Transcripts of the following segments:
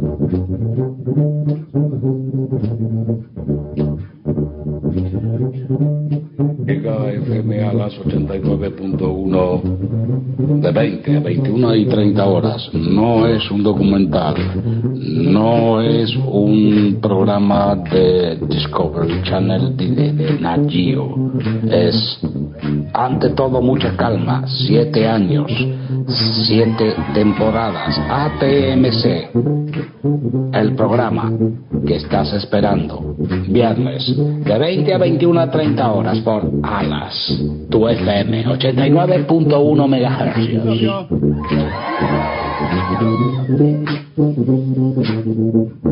Llega FM a las 89.1 de 20 a 21 y 30 horas. No es un documental, no es un programa de Discovery Channel de, de, Nat. Es, ante todo, mucha calma. Siete años, siete temporadas. ATMC, el programa que estás esperando. Viernes, de 20 a 21 a 30 horas por Alas, tu FM 89.1 MHz.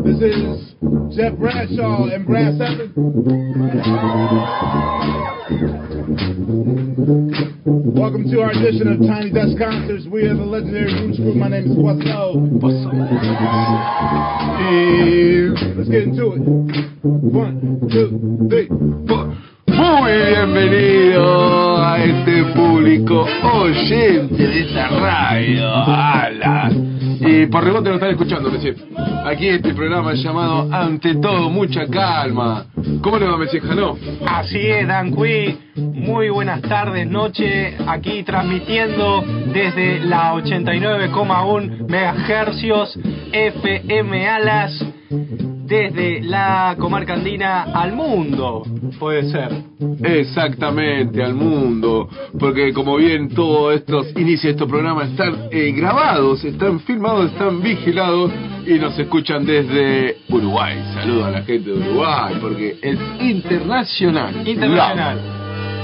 This is Jeff Bradshaw and Brad Seven. Welcome to our edition of Tiny Desk Concerts. We are the legendary Roots Group. My name is Boisseau. And let's get into it. One, two, three, four. Muy bienvenido a este público oyente de esta radio. Alas. Y por rebote lo están escuchando recién. Aquí este programa llamado Ante todo, mucha calma. ¿Cómo le va, Messi Janó? Así es, Dan Cui. Muy buenas tardes, noche. Aquí transmitiendo desde la 89,1 megahercios FM Alas. Desde la comarca andina al mundo, puede ser. Exactamente, al mundo. Porque como bien todos estos inicios de estos programas están eh, grabados, están filmados, están vigilados y nos escuchan desde Uruguay. Saludo a la gente de Uruguay porque es internacional. Internacional.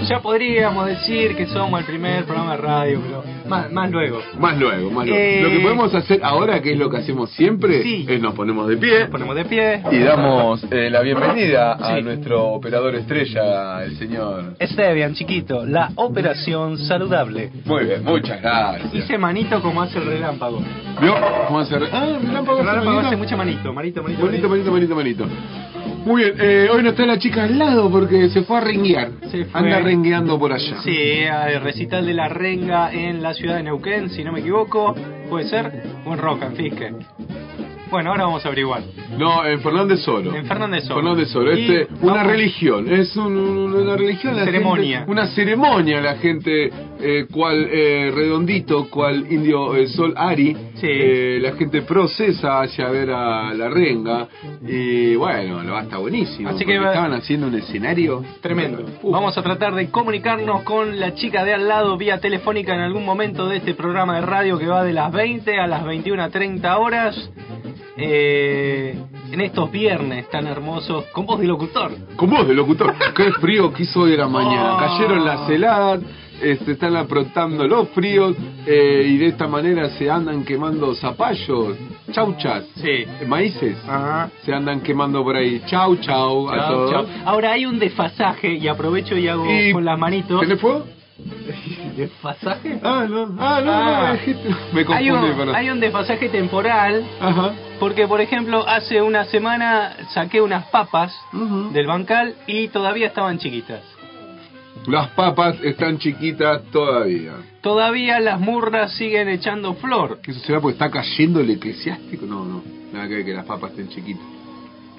Ya podríamos decir que somos el primer programa de radio, pero más, más luego. Más luego, más luego. Eh, Lo que podemos hacer ahora, que es lo que hacemos siempre, Sí. es nos ponemos de pie Nos ponemos de pie. y damos eh, la bienvenida a Sí. nuestro operador estrella, el señor. Esteban, chiquito, la operación saludable. Muy bien, muchas gracias. Hice manito como hace el relámpago. ¿Vio? ¿Cómo hacer? Ah, relámpago El hace relámpago manito. hace mucho manito, manito, manito. Bonito, bonito, bonito, bonito. Muy bien, eh, hoy no está la chica al lado porque se fue a renguear. Se fue. Anda rengueando por allá. Sí, al recital de la renga en la ciudad de Neuquén, si no me equivoco. ¿Puede ser? En Roca, en Fisque. Bueno, ahora vamos a averiguar. No, en Fernández Solo. En Fernández Solo. Fernández. Y Este, una vamos- religión. Es un- un- una religión. la Ceremonia. gente- una ceremonia. La gente, eh, cual eh, redondito, cual indio eh, Sol Ari. Sí. eh, la gente procesa hacia ver a la renga. Y bueno, lo va a estar buenísimo. Así que porque va- estaban haciendo un escenario Tremendo. Uf. Vamos a tratar de comunicarnos con la chica de al lado vía telefónica en algún momento de este programa de radio que va de las 20 a las 21.30 horas. Eh, en estos viernes tan hermosos, con voz de locutor. Con voz de locutor. Qué frío que hizo hoy de la mañana. Oh. Cayeron las heladas, este, están aprotando los fríos eh, y de esta manera se andan quemando zapallos, chauchas, Sí. maíces. Ajá. Se andan quemando por ahí. Chau, chau, a todos. chao. Ahora hay un desfasaje y aprovecho y hago Y- con las manitos. ¿Tenés fuego? ¿Desfasaje? Ah, no. Ah, no, Ah. no, dijiste- Me Hay confundí, un, perdón. hay un desfasaje temporal Ajá. porque, por ejemplo, hace una semana saqué unas papas del bancal y todavía estaban chiquitas. Las papas están chiquitas todavía. Todavía las murras siguen echando flor. ¿Qué eso será porque está cayendo el eclesiástico? No, no. Nada que ver que las papas estén chiquitas.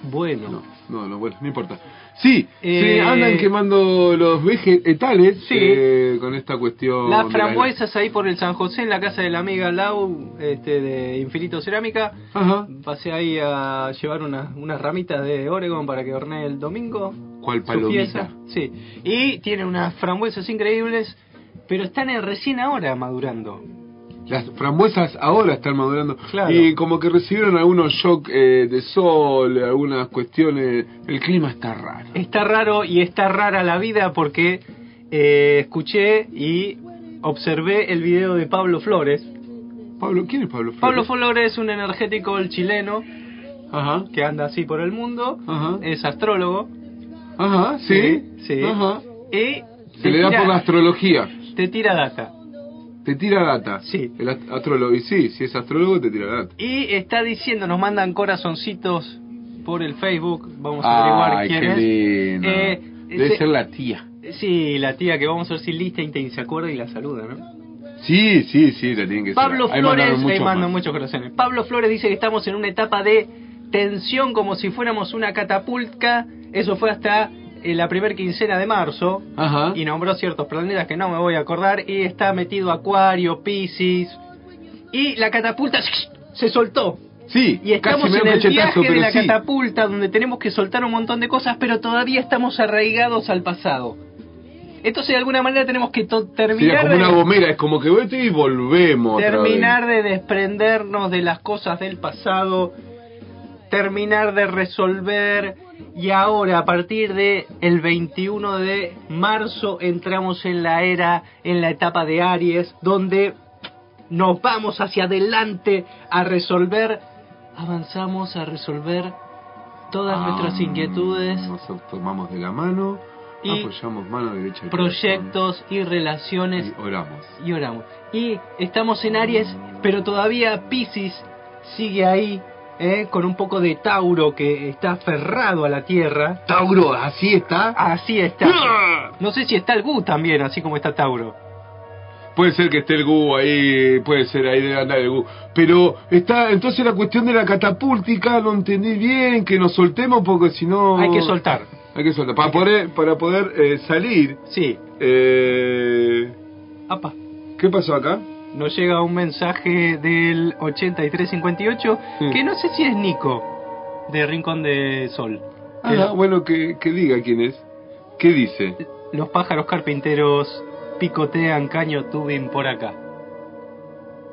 Bueno, No, no, no, bueno, no importa. Sí, Eh, se andan quemando los vegetales Sí. eh, con esta cuestión. las frambuesas ahí por el San José en la casa de la amiga Lau este, de Infinito Cerámica. Ajá. Pasé ahí a llevar unas, unas ramitas de Oregon para que hornee el domingo. ¿Cuál palomita? Sí. Y tiene unas frambuesas increíbles, pero están en recién ahora madurando. Las frambuesas ahora están madurando. Claro. Y como que recibieron algunos shock eh, de sol, algunas cuestiones. El clima está raro. Está raro y está rara la vida porque eh, escuché y observé el video de Pablo Flores. Pablo, ¿quién es Pablo Flores? Pablo Flores es un energético el chileno Ajá. que anda así por el mundo, Ajá. es astrólogo. Ajá, sí. sí. Ajá. Y Se le da tira- por la astrología. te tira data. Te tira data. Sí. El ast- astrólogo. Y sí, si es astrólogo, te tira data. Y está diciendo, nos mandan corazoncitos por el Facebook, vamos a averiguar Ay, quién qué es. lindo. Eh, Debe se- ser la tía. Sí, la tía que vamos a ver si lista y se acuerda y la saluda, ¿no? Sí, sí, sí, la tienen que Pablo Flores, ahí mandan muchos corazones. Pablo Flores dice que estamos en una etapa de tensión como si fuéramos una catapulta. Eso fue hasta eh, la primera quincena de marzo. Ajá. Y nombró ciertos planetas que no me voy a acordar. Y está metido Acuario, Piscis. Y la catapulta se soltó. Sí, Y estamos casi me en el viaje de la sí. catapulta donde tenemos que soltar un montón de cosas, pero todavía estamos arraigados al pasado. Entonces de alguna manera tenemos que terminar como una de, gomera, es como que vete y volvemos. otra terminar vez. de desprendernos de las cosas del pasado, terminar de resolver y ahora a partir de el 21 de marzo entramos en la era, en la etapa de Aries, donde nos vamos hacia adelante a resolver, avanzamos a resolver todas Ah, nuestras inquietudes, Nos tomamos de la mano, Y apoyamos mano derecha. y proyectos y relaciones y oramos. y oramos. Y estamos en Aries, pero todavía Pisces sigue ahí, ¿eh? con un poco de Tauro que está aferrado a la Tierra. Tauro, así está. Así está. No sé si está el Gu también, así como está Tauro. Puede ser que esté el Gu ahí, puede ser ahí debe andar el Gu. Pero está, entonces la cuestión de la catapúltica, no entendí bien, que nos soltemos porque si no... Hay que soltar. Hay que soltar. Para poder, para poder eh, salir. Sí. Eh, Apa. ¿Qué pasó acá? Nos llega un mensaje del 8358 Sí. que no sé si es Nico de Rincón de Sol. Ah, bueno, que, que diga quién es. ¿Qué dice? Los pájaros carpinteros picotean caño tubing por acá.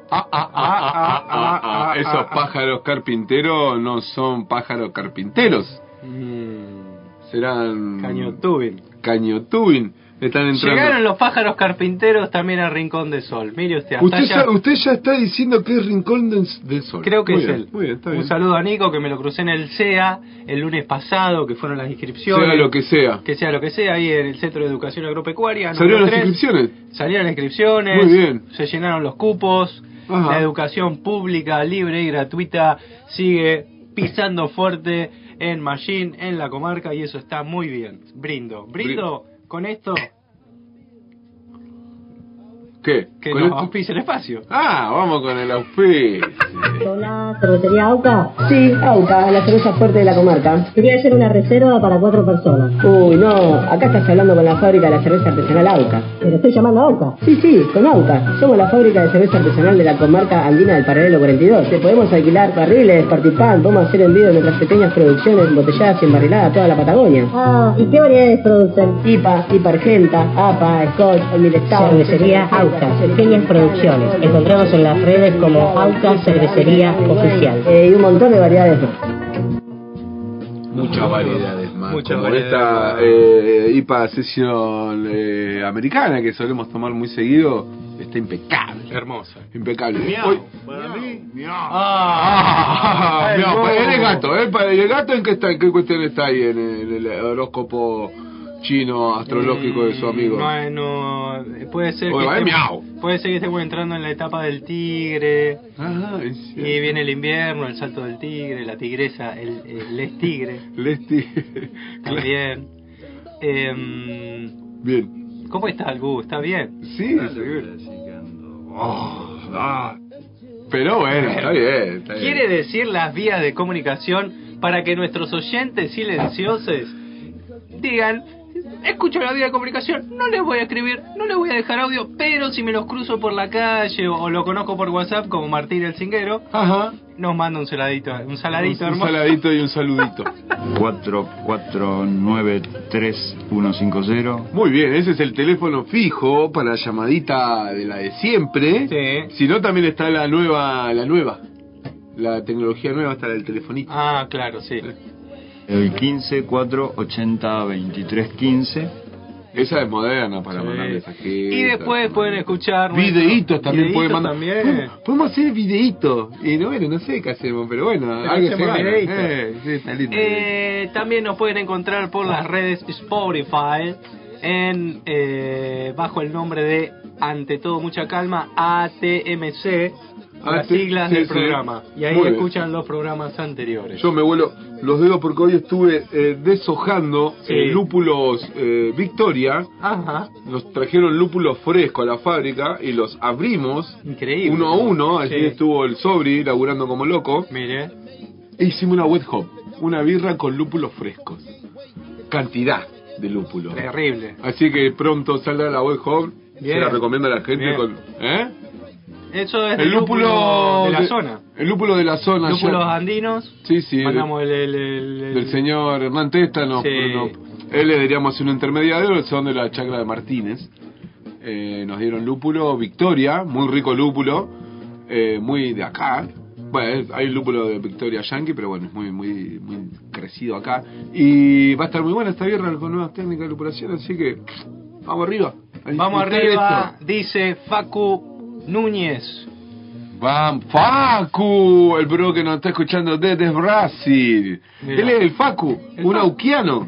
Ah, ah, ah, ah, ah, ah, Esos pájaros carpinteros no son pájaros carpinteros. Mm, Serán... caño tubing. Cañotubing. Están entrando. Llegaron los pájaros carpinteros también a Rincón de Sol. Mire usted, hasta Usted, ya, usted ya está diciendo que es Rincón del, del Sol. Creo que Muy es bien, él. Muy bien, está Un saludo a Nico que me lo crucé en el CEA el lunes pasado, que fueron las inscripciones. Sea lo que sea. Que sea lo que sea, ahí en el Centro de Educación Agropecuaria. ¿Salieron las inscripciones? Salieron las inscripciones. Muy bien. Se llenaron los cupos. Ajá. La educación pública, libre y gratuita sigue pisando fuerte en Machín, en la comarca, y eso está muy bien. Brindo. Brindo con esto ¿Qué? que ¿Con nos esto? auspicia el espacio. Ah, vamos con el auspicio. Hola, ¿cervecería AUCA? Sí, AUCA, la cerveza fuerte de la comarca. Quería hacer una reserva para cuatro personas. Uy, no, acá estás hablando con la fábrica de la cerveza artesanal AUCA. ¿Pero estoy llamando a AUCA? Sí, sí, con AUCA. Somos la fábrica de cerveza artesanal de la comarca andina del Paralelo 42. Te podemos alquilar barriles, participar, podemos hacer envío de nuestras pequeñas producciones embotelladas y embarriladas a toda la Patagonia. Ah, ¿y qué variedades producen? IPA, IPA Argenta, APA, Scotch, Olmilestado. Cervecería AUCA, pequeñas producciones. Encontramos en las redes como AUCA Cervecería Oficial. Eh, y un montón de variedades más. Muchas variedades más. Muchas como variedades esta eh, IPA sesión eh, americana que solemos tomar muy seguido. Está impecable. Hermosa. Impecable. Miau. Hoy- Para mí, Ah, el no, bobo. él es gato, ¿eh? Para- ¿Y el gato en qué está? ¿En qué cuestión está ahí en el, el horóscopo chino astrológico de su amigo? No, no, puede ser Oye, que estemos, miau. puede ser que estemos entrando en la etapa del tigre Ah, y viene el invierno, el salto del tigre, la tigresa, el, el es tigre Lesti. también. Em, Bien. ¿Cómo está el Gu? ¿Está bien? Sí, sí. Oh, ah. Pero bueno, está bien. Está bien. ¿Quiere decir las vías de comunicación para que nuestros oyentes silenciosos digan, escucho la vía de comunicación, no les voy a escribir, no les voy a dejar audio, pero si me los cruzo por la calle o, o lo conozco por WhatsApp como Martín el Cinguero, Ajá. nos manda un saladito, un saladito un hermoso. saladito y un saludito. 4493-150. Muy bien, ese es el teléfono fijo para la llamadita de la de siempre. Sí. Si no, también está la nueva, la nueva. La tecnología nueva está el telefonito. Ah, claro, sí. El 15 480 23 15. Esa es moderna para Sí. mandar mensajitos. Y después pueden escuchar Videitos también pueden mandar. también. Podemos, hacer videitos. Y no, bueno, no sé qué hacemos, pero bueno, Pero algo se gana. Eh, sí, está lindo. Eh, también nos pueden encontrar por las redes Spotify en eh, bajo el nombre de Ante todo mucha calma ATMC Ah, las siglas sí, del sí. programa. Y ahí Muy bien. escuchan los programas anteriores. Yo me vuelo los dedos porque hoy estuve eh, deshojando Sí. eh, lúpulos eh, Victoria. Ajá, Nos trajeron lúpulos frescos a la fábrica y los abrimos increíble. uno a uno. Allí Sí. estuvo el Sobri laburando como loco. Mire, E hicimos una wet hop, una birra con lúpulos frescos. Cantidad de lúpulos. terrible. Así que pronto saldrá la wet hop. Se la recomiendo a la gente. Bien. Con, ¿eh? Eso es El lúpulo de la zona. El lúpulo de la zona. ya- Lúpulos andinos. Sí, sí. Mandamos el, el- el- el- del señor Hernán Testa, no, Sí. no- él le diríamos un intermediario, son de la chacra de Martínez. Eh, nos dieron lúpulo Victoria, muy rico lúpulo, eh, muy de acá. Bueno, hay lúpulo de Victoria Yankee, pero bueno, es muy, muy, muy crecido acá. Y va a estar muy buena esta birra con nuevas técnicas de lupulación, así que vamos arriba. Vamos arriba, esto. dice Facu Núñez. Vamos, Facu, el bro que nos está escuchando desde Brasil. Mira. Él es el Facu, El un Facu. auquiano.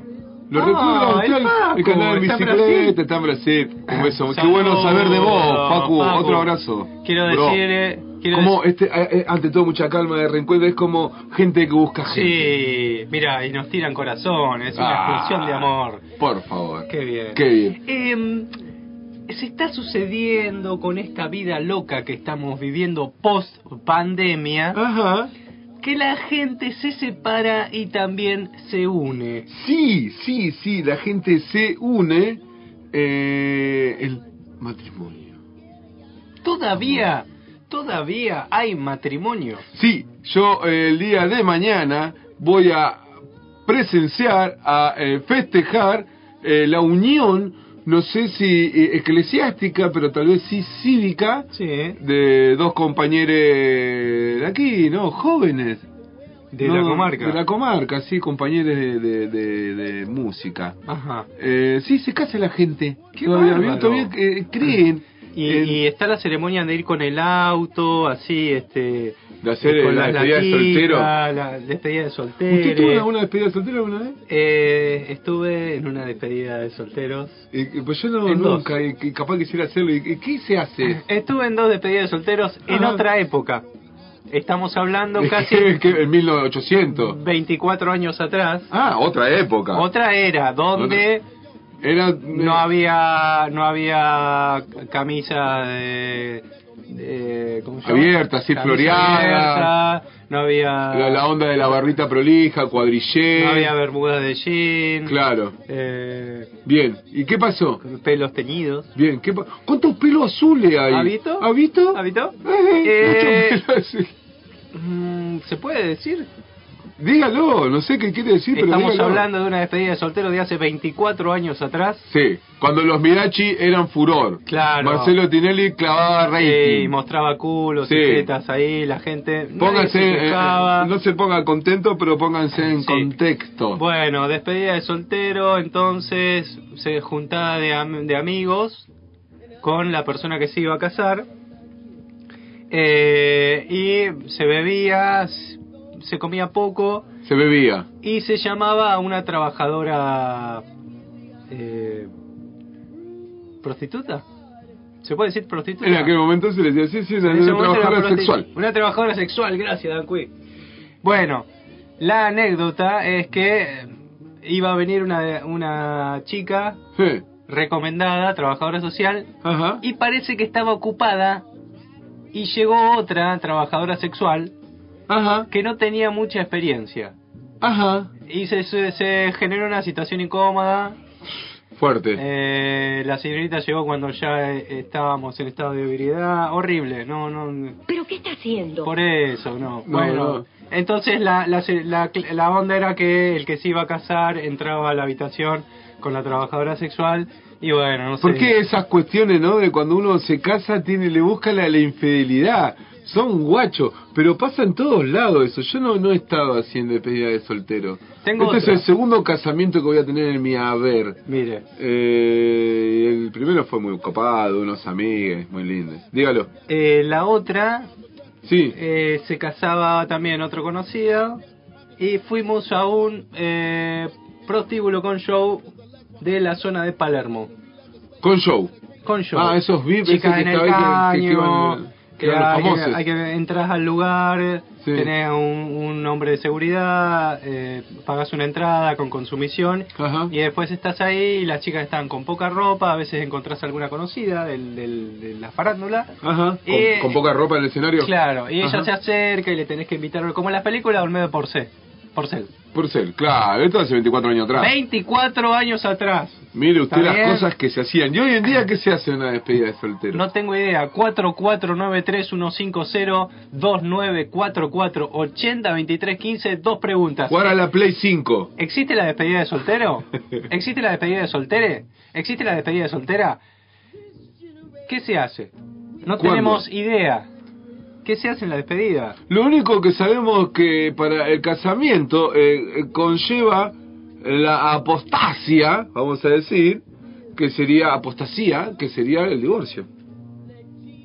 Lo Ah, recuerdo, el Facu, el está en bicicleta, está en Brasil. Un beso. Qué bueno saber de vos, Facu. Facu. Otro abrazo. Quiero Bro. decirle. Quiero Como dec- este, eh, eh, ante todo mucha calma de reencuentro, es como gente que busca gente. Sí, mira, y nos tiran corazones, es una Ah, explosión de amor. Por favor. Qué bien. Qué bien. Em, se está sucediendo con esta vida loca que estamos viviendo post pandemia Ajá. que la gente se separa y también se une. Sí, sí, sí, la gente se une. Eh, el matrimonio. Todavía, todavía hay matrimonio. Sí, yo eh, el día de mañana voy a presenciar, a eh, festejar la unión, no sé si eh, eclesiástica, pero tal vez sí cívica, Sí, de dos compañeros de aquí, ¿no? Jóvenes. de ¿no? la comarca. De la comarca, sí, compañeros de, de, de- de música. Ajá. Eh, sí, se casa la gente. Qué todavía, todavía eh, creen Y, y está la ceremonia de ir con el auto, así, este... de hacer con la despedida de soltero. latitas, La despedida de soltero. ¿Usted tuvo alguna despedida de soltero alguna vez? Eh, estuve en una despedida de solteros. Eh, pues yo no, nunca, y, capaz quisiera hacerlo. ¿Y qué- se hace? Estuve en dos despedidas de solteros en Ajá. otra época. Estamos hablando casi en 1800. 24 años atrás. Ah, otra época. Otra era donde Era. no había no había camisa de, de- ¿cómo se llama? Abierta, así, floreada. abierta, no había La, la onda de la barrita prolija, cuadrillé. no había bermudas de jean. Claro. eh, Bien. ¿Y qué pasó? pelos teñidos. Bien. ¿Qué pa- ¿Cuántos pelos azules hay? ¿Ha visto? ¿Ha visto? ¿Ha visto? Eh, Eh. Mm, ¿Se puede decir? Dígalo, no sé qué quiere decir, pero Estamos dígalo. hablando de una despedida de soltero de hace 24 años atrás. Sí, cuando los Mirachi eran furor. Claro. Marcelo Tinelli clavaba rating. Y mostraba culos Sí. y tetas ahí, la gente. Pónganse, se eh, no se pongan contentos, pero pónganse en Sí. contexto. Bueno, despedida de soltero, entonces se juntaba de, am- de amigos con la persona que se iba a casar. Eh, y se bebía, se comía poco Se bebía. y se llamaba a una trabajadora eh, prostituta. ¿Se puede decir prostituta? En aquel momento se les decía, sí, sí, una, trabajadora sexual. Una trabajadora sexual, gracias, Dan Cui. Bueno, la anécdota es que eh, iba a venir una, una chica Sí. recomendada, trabajadora social, Ajá. y parece que estaba ocupada y llegó otra trabajadora sexual Ajá. que no tenía mucha experiencia. Ajá. Y se, se, se generó una situación incómoda. Fuerte. Eh, la señorita llegó cuando ya eh, estábamos en estado de ebriedad. Horrible, no, no. ¿Pero qué está haciendo? Por eso, no. No, bueno, no. entonces la, la, la, la onda era que el que se iba a casar entraba a la habitación con la trabajadora sexual y bueno, no sé. ¿Por qué esas cuestiones, no? De cuando uno se casa, tiene, le busca la, la infidelidad. Son guachos, pero pasa en todos lados eso. Yo no, no he estado haciendo despedida de soltero. Tengo este otra. es el segundo casamiento que voy a tener en mi haber. Mire, Eh, el primero fue muy copado, unos amigues, muy lindos. Dígalo. eh, la otra Sí. eh, se casaba también otro conocido y fuimos a un eh, prostíbulo con show de la zona de Palermo. Con show. Con show. Ah, esos VIP, Chicas en que el ahí que- que- caño, Que Eran los hay, que, hay que entras al lugar, Sí. tenés un, un nombre de seguridad, eh, pagas una entrada con consumición Ajá. y después estás ahí y las chicas están con poca ropa, a veces encontrás alguna conocida del, del- de la farándula. Ajá. Con, Eh, con poca ropa en el escenario. Claro, y ella Ajá. se acerca y le tenés que invitar, como en las películas, al medio por C. Por cel. Por ser, claro, esto hace 24 años atrás. 24 años atrás. Mire usted ¿Está las bien? cosas que se hacían. ¿Y hoy en día qué se hace en una despedida de soltero? No tengo idea. 4493-150-2944-802315. Dos preguntas. Jugar a la Play 5. ¿Existe la despedida de soltero? ¿Existe la despedida de soltere? ¿Existe la despedida de soltera? ¿Qué se hace? No ¿Cuándo? tenemos idea. ¿Qué se hace en la despedida? Lo único que sabemos que para el casamiento eh, eh, conlleva la apostasia, vamos a decir, que sería apostasía, que sería el divorcio,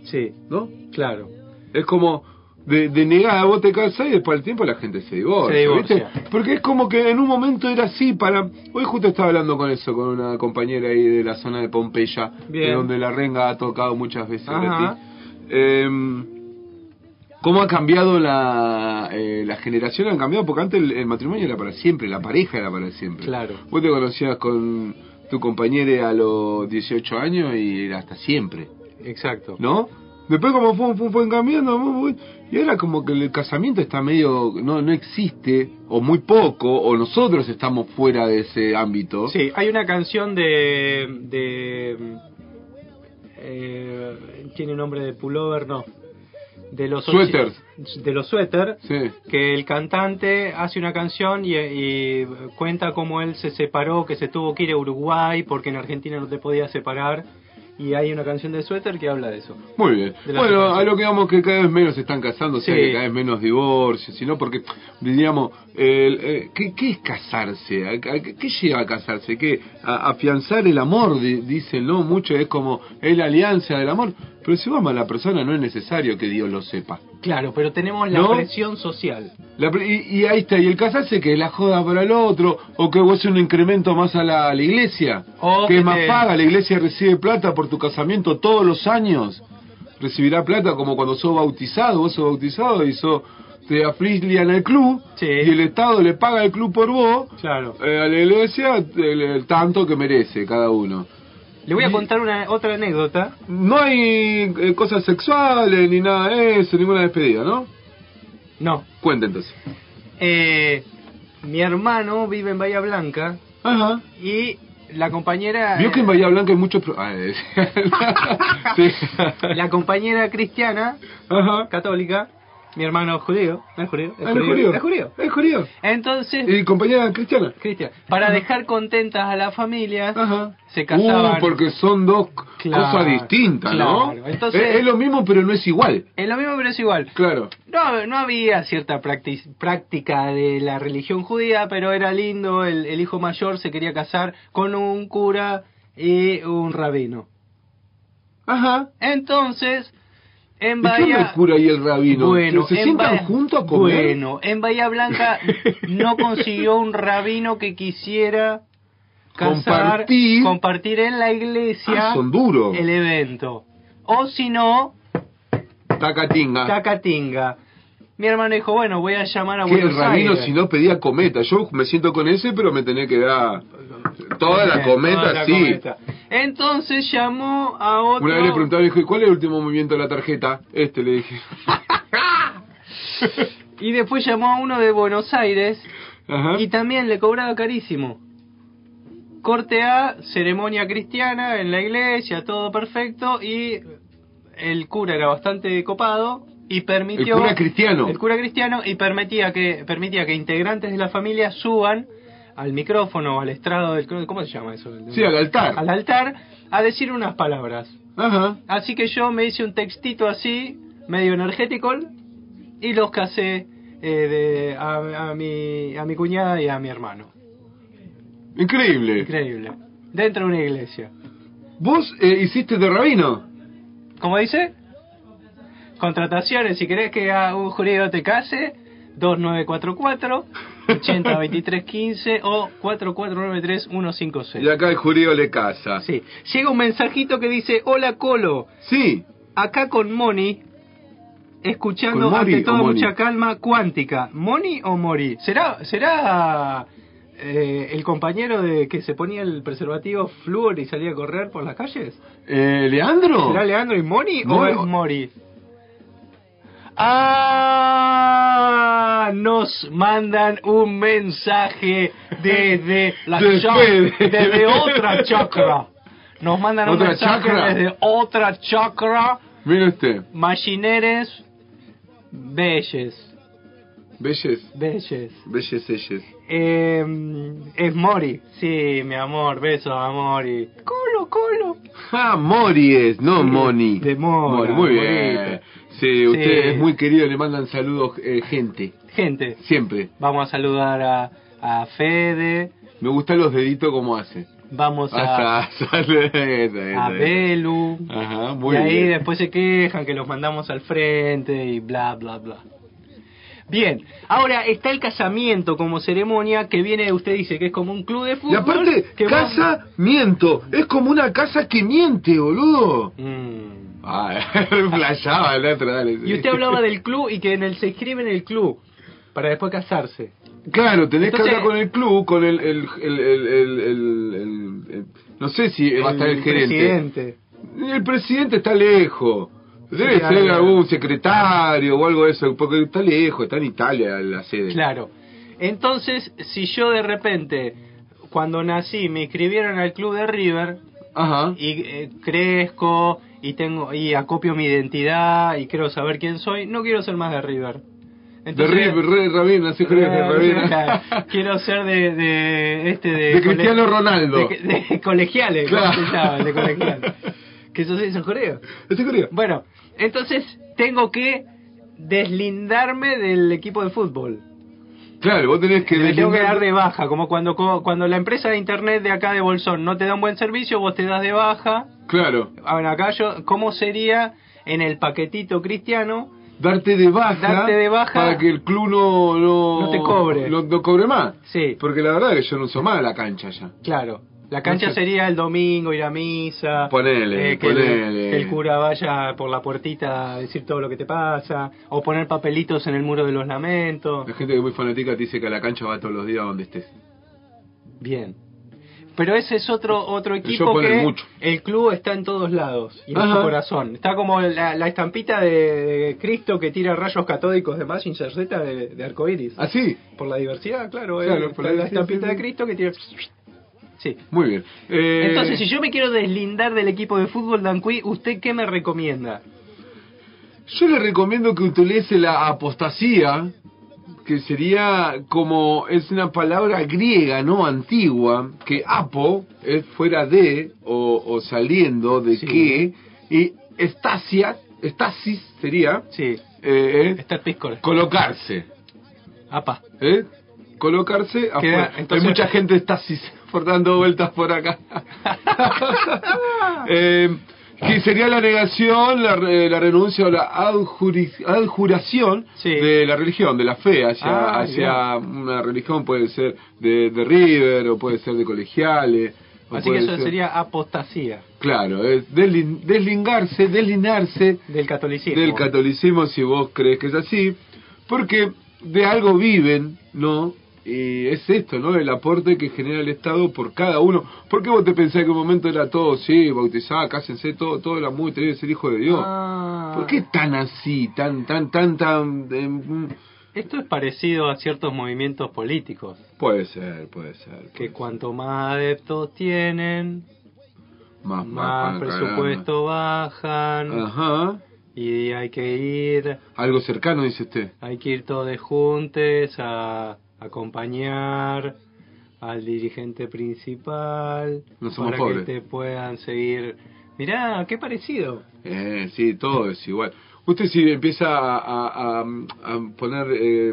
Sí, ¿no? claro. Es como de, de negar, vos te casás y después al tiempo la gente se divorcia, Se divorcia. ¿viste? Porque es como que en un momento era así para... Hoy justo estaba hablando con eso, con una compañera ahí de la zona de Pompeya, Bien. de donde la renga ha tocado muchas veces. Ajá. Betty. ¿Cómo ha cambiado la, eh, la generación? Han cambiado porque antes el, el matrimonio era para siempre, la pareja era para siempre. Claro. Vos te conocías con tu compañera a los 18 años y era hasta siempre. Exacto. ¿no? Después como fue, fue, fue cambiando, y ahora como que el casamiento está medio, no, no existe, o muy poco, o nosotros estamos fuera de ese ámbito. Sí, hay una canción de... de eh, ¿Tiene nombre de pullover? No. De los Suéteres. De los suéter. Sí. Que el cantante hace una canción y, y cuenta cómo él se separó, que se tuvo que ir a Uruguay porque en Argentina no te podía separar. Y hay una canción de suéter que habla de eso. Muy bien. Bueno, a lo que vamos que cada vez menos se están casando, o sea, Sí. que cada vez menos divorcios, sino porque, diríamos, el, eh, ¿qué, qué es casarse? ¿A- a- ¿Qué, qué lleva a casarse? ¿Qué? A, afianzar el amor, di- dicen, ¿no? Mucho es como, es la alianza del amor. Pero si vamos a la persona, no es necesario que Dios lo sepa. Claro, pero tenemos la ¿No? presión social. La pre- y, y ahí está, y el casarse que la joda para el otro, o que vos un incremento más a la, a la iglesia, O que más te- paga, la iglesia recibe plata por tu casamiento todos los años, recibirá plata como cuando sos bautizado, vos sos bautizado y sos, te afilian al club, Sí. y el Estado le paga al club por vos, Claro. eh, a la iglesia el, el tanto que merece cada uno. Le voy a contar una otra anécdota. No hay eh, cosas sexuales ni nada de eso, ninguna despedida, ¿no? No. Cuenta entonces. Eh, mi hermano vive en Bahía Blanca Ajá. y la compañera... Vio que en Bahía Blanca hay muchos... pro- Ah, eh, sí. La compañera cristiana, Ajá. católica, mi hermano es judío, ¿no es judío? Es Ah, ¿es judío? Es judío. Es judío. Entonces, ¿Y compañera cristiana? Cristian, para dejar contentas a las familias, Ajá. se casaban... Uh, porque son dos Claro, cosas distintas, ¿no? Entonces- es, es lo mismo, pero no es igual. Es lo mismo, pero es igual. Claro. No, no había cierta práctica de la religión judía, pero era lindo, el, el hijo mayor se quería casar con un cura y un rabino. Ajá. Entonces, en ¿Y qué el Bahía... cura y el rabino? Bueno, ¿Se en sientan Bahía- juntos a comer? Bueno, en Bahía Blanca no consiguió un rabino que quisiera casar, Compartir. compartir en la iglesia Ah, son duros. el evento. O si no, Tacatinga. Tacatinga. Mi hermano dijo, bueno, voy a llamar a que el Buenos rabino Aires. si no pedía cometa. Yo me siento con ese, pero me tenés que dar toda la cometa, Toda la sí. cometa. Entonces llamó a otro... Una vez le preguntaba, le dije, ¿cuál es el último movimiento de la tarjeta? Este, le dije. Y después llamó a uno de Buenos Aires Ajá. y también le cobraba carísimo. Corte A, ceremonia cristiana en la iglesia, todo perfecto y el cura era bastante copado y permitió El cura cristiano. el cura cristiano y permitía que permitía que integrantes de la familia suban al micrófono, al estrado del ¿cómo se llama eso? Sí, al altar. Al altar a decir unas palabras. Ajá. Así que yo me hice un textito así, medio energético, y los casé eh, de, a, a mi, a mi cuñada y a mi hermano. Increíble. Increíble. Dentro de una iglesia. ¿Vos eh, hiciste de rabino? ¿Cómo dice? Contrataciones, si querés que a un judío te case, 2944 802315 o 4493 Y acá el judío le casa. Sí. Llega un mensajito que dice, hola Colo, Sí. acá con Moni, escuchando ¿Con Mori ante todo o Moni? mucha calma cuántica. ¿Moni o Mori? ¿Será, será eh, el compañero de que se ponía el preservativo flúor y salía a correr por las calles? Eh, ¿Leandro? ¿Será Leandro y Moni o No. es Mori? Ah, nos mandan un mensaje desde la Desde- otra chakra. Nos mandan un ¿Otra mensaje chakra? desde otra chakra. Mire usted, Machineres Belles. Belles, Belles. Belles Elles. Eh, es Mori. Sí, mi amor. Besos a Mori. Colo, colo. Ah, Mori es, no Moni. de Mora, muy Morita. Sí, usted es muy querido, le mandan saludos eh, gente, Gente, siempre. vamos a saludar a, a Fede. Me gustan los deditos como hace. Vamos a, Hasta a esa. Belu. Ajá, muy y ahí bien. después se quejan que los mandamos al frente y bla, bla, bla. Bien, ahora está el casamiento como ceremonia que viene, usted dice que es como un club de fútbol. Y aparte, que vos- casa, miento. Es como una casa que miente, boludo. Mm. Ah, flashaba el otro, dale. Y usted hablaba del club y que en el se inscribe en el club para después casarse. Claro, tenés Entonces- que hablar con el club, con el... el, el, el, no sé si va a estar el, gerente. presidente. El presidente está lejos. Debe Claro. ser algún secretario o algo de eso, porque está lejos, está en Italia la sede. Claro. Entonces, si yo de repente, cuando nací, me inscribieron al club de River Ajá. y eh, crezco y tengo y acopio mi identidad y quiero saber quién soy, no quiero ser más de River. de River, Rabina, sí, River, Eh, Rabina. quiero ser de, de este de, De Cristiano Ronaldo. de, de colegiales ¿cómo Claro. de colegiales que eso sí son coreos ¿Este colega? bueno entonces tengo que deslindarme del equipo de fútbol Claro, vos tenés que... me tengo que dar de baja como cuando cuando la empresa de internet de acá de Bolsón no te da un buen servicio vos te das de baja Claro, a ver acá yo cómo sería en el paquetito cristiano darte de baja... Darte de baja Para que el club no... No, No te cobre. No, no cobre más. sí Porque la verdad es que yo no uso más la cancha ya. Claro. La cancha sería el domingo, ir a misa. Ponele, eh, que, el, ponele. que el cura vaya por la puertita a decir todo lo que te pasa. O poner papelitos en el muro de los lamentos. La gente que es muy fanática te dice que a la cancha va todos los días donde estés. Bien. Pero ese es otro otro equipo que mucho. el club está en todos lados y en su corazón. Está como la, la estampita de, de Cristo que tira rayos catódicos de Mazinger Z de, de arcoiris. ¿Así? Por la diversidad, claro. Claro, eh, por la la, estampita sí, de sí. Cristo que tira... Sí. Muy bien. Eh, Entonces, si yo me quiero deslindar del equipo de fútbol Danqui, ¿usted qué me recomienda? Yo le recomiendo que utilice la apostasía, que sería como, es una palabra griega, ¿no? Antigua, que apo es fuera de o, o saliendo de Sí. que, y estasia, estasis sería Sí, eh, piscor. colocarse. Apa. ¿eh? Colocarse afuera. entonces- Hay mucha gente estasis por dando vueltas por acá. Eh, que sería la negación, la, re- la renuncia o la adjuri- adjuración Sí. de la religión, de la fe hacia, Ah, hacia una religión, puede ser de, de River o puede ser de colegiales. Así que eso ser- sería apostasía Claro, es deslin- deslingarse, deslinarse del catolicismo. del catolicismo si vos crees que es así, porque de algo viven, ¿no? Y es esto, ¿no? El aporte que genera el Estado por cada uno. ¿Por qué vos te pensás que en un momento era todo, sí, bautizada, cásense, todo, todo era muy, tenía que ser hijo de Dios? Ah. ¿Por qué tan así, tan, tan, tan, tan... eh? Esto es parecido a ciertos movimientos políticos, puede ser, puede ser. que cuanto más adeptos tienen, más, más más presupuesto bajan Ajá. y hay que ir, Algo cercano, dice usted. hay que ir todos de juntes a acompañar al dirigente principal No para pobres. que te puedan seguir. Mirá, qué parecido. Eh, sí, todo es igual. Usted si empieza a, a- a- a poner eh,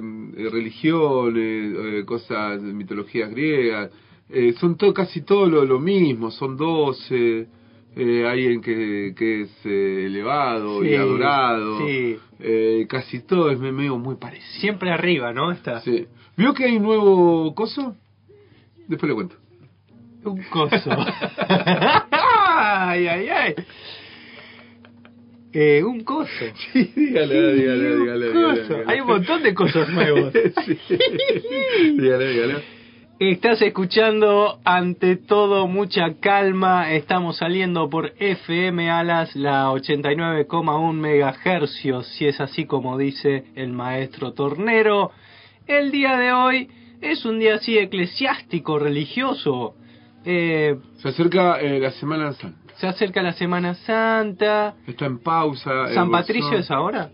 religiones, eh, cosas, mitologías griegas, eh, son todo, casi todo lo, lo mismo, son doce, eh, alguien que, que es eh, elevado y adorado, sí. eh, casi todo es medio muy parecido. Siempre arriba, ¿no? Está Sí. ¿Vio que hay un nuevo coso? Después le cuento. un coso. ay, ay, ay. Eh, un coso. Sí, dígale, dígale, dígale, dígale. Hay un montón de cosas nuevos. Sí. Dígale, dígale. Estás escuchando ante todo mucha calma. Estamos saliendo por FM Alas, la 89,1 megahercios, si es así como dice el maestro Tornero. El día de hoy es un día así eclesiástico, religioso. Eh, Se acerca eh, la Semana Santa. se acerca la Semana Santa. Está en pausa. ¿San bolsón. Patricio es ahora?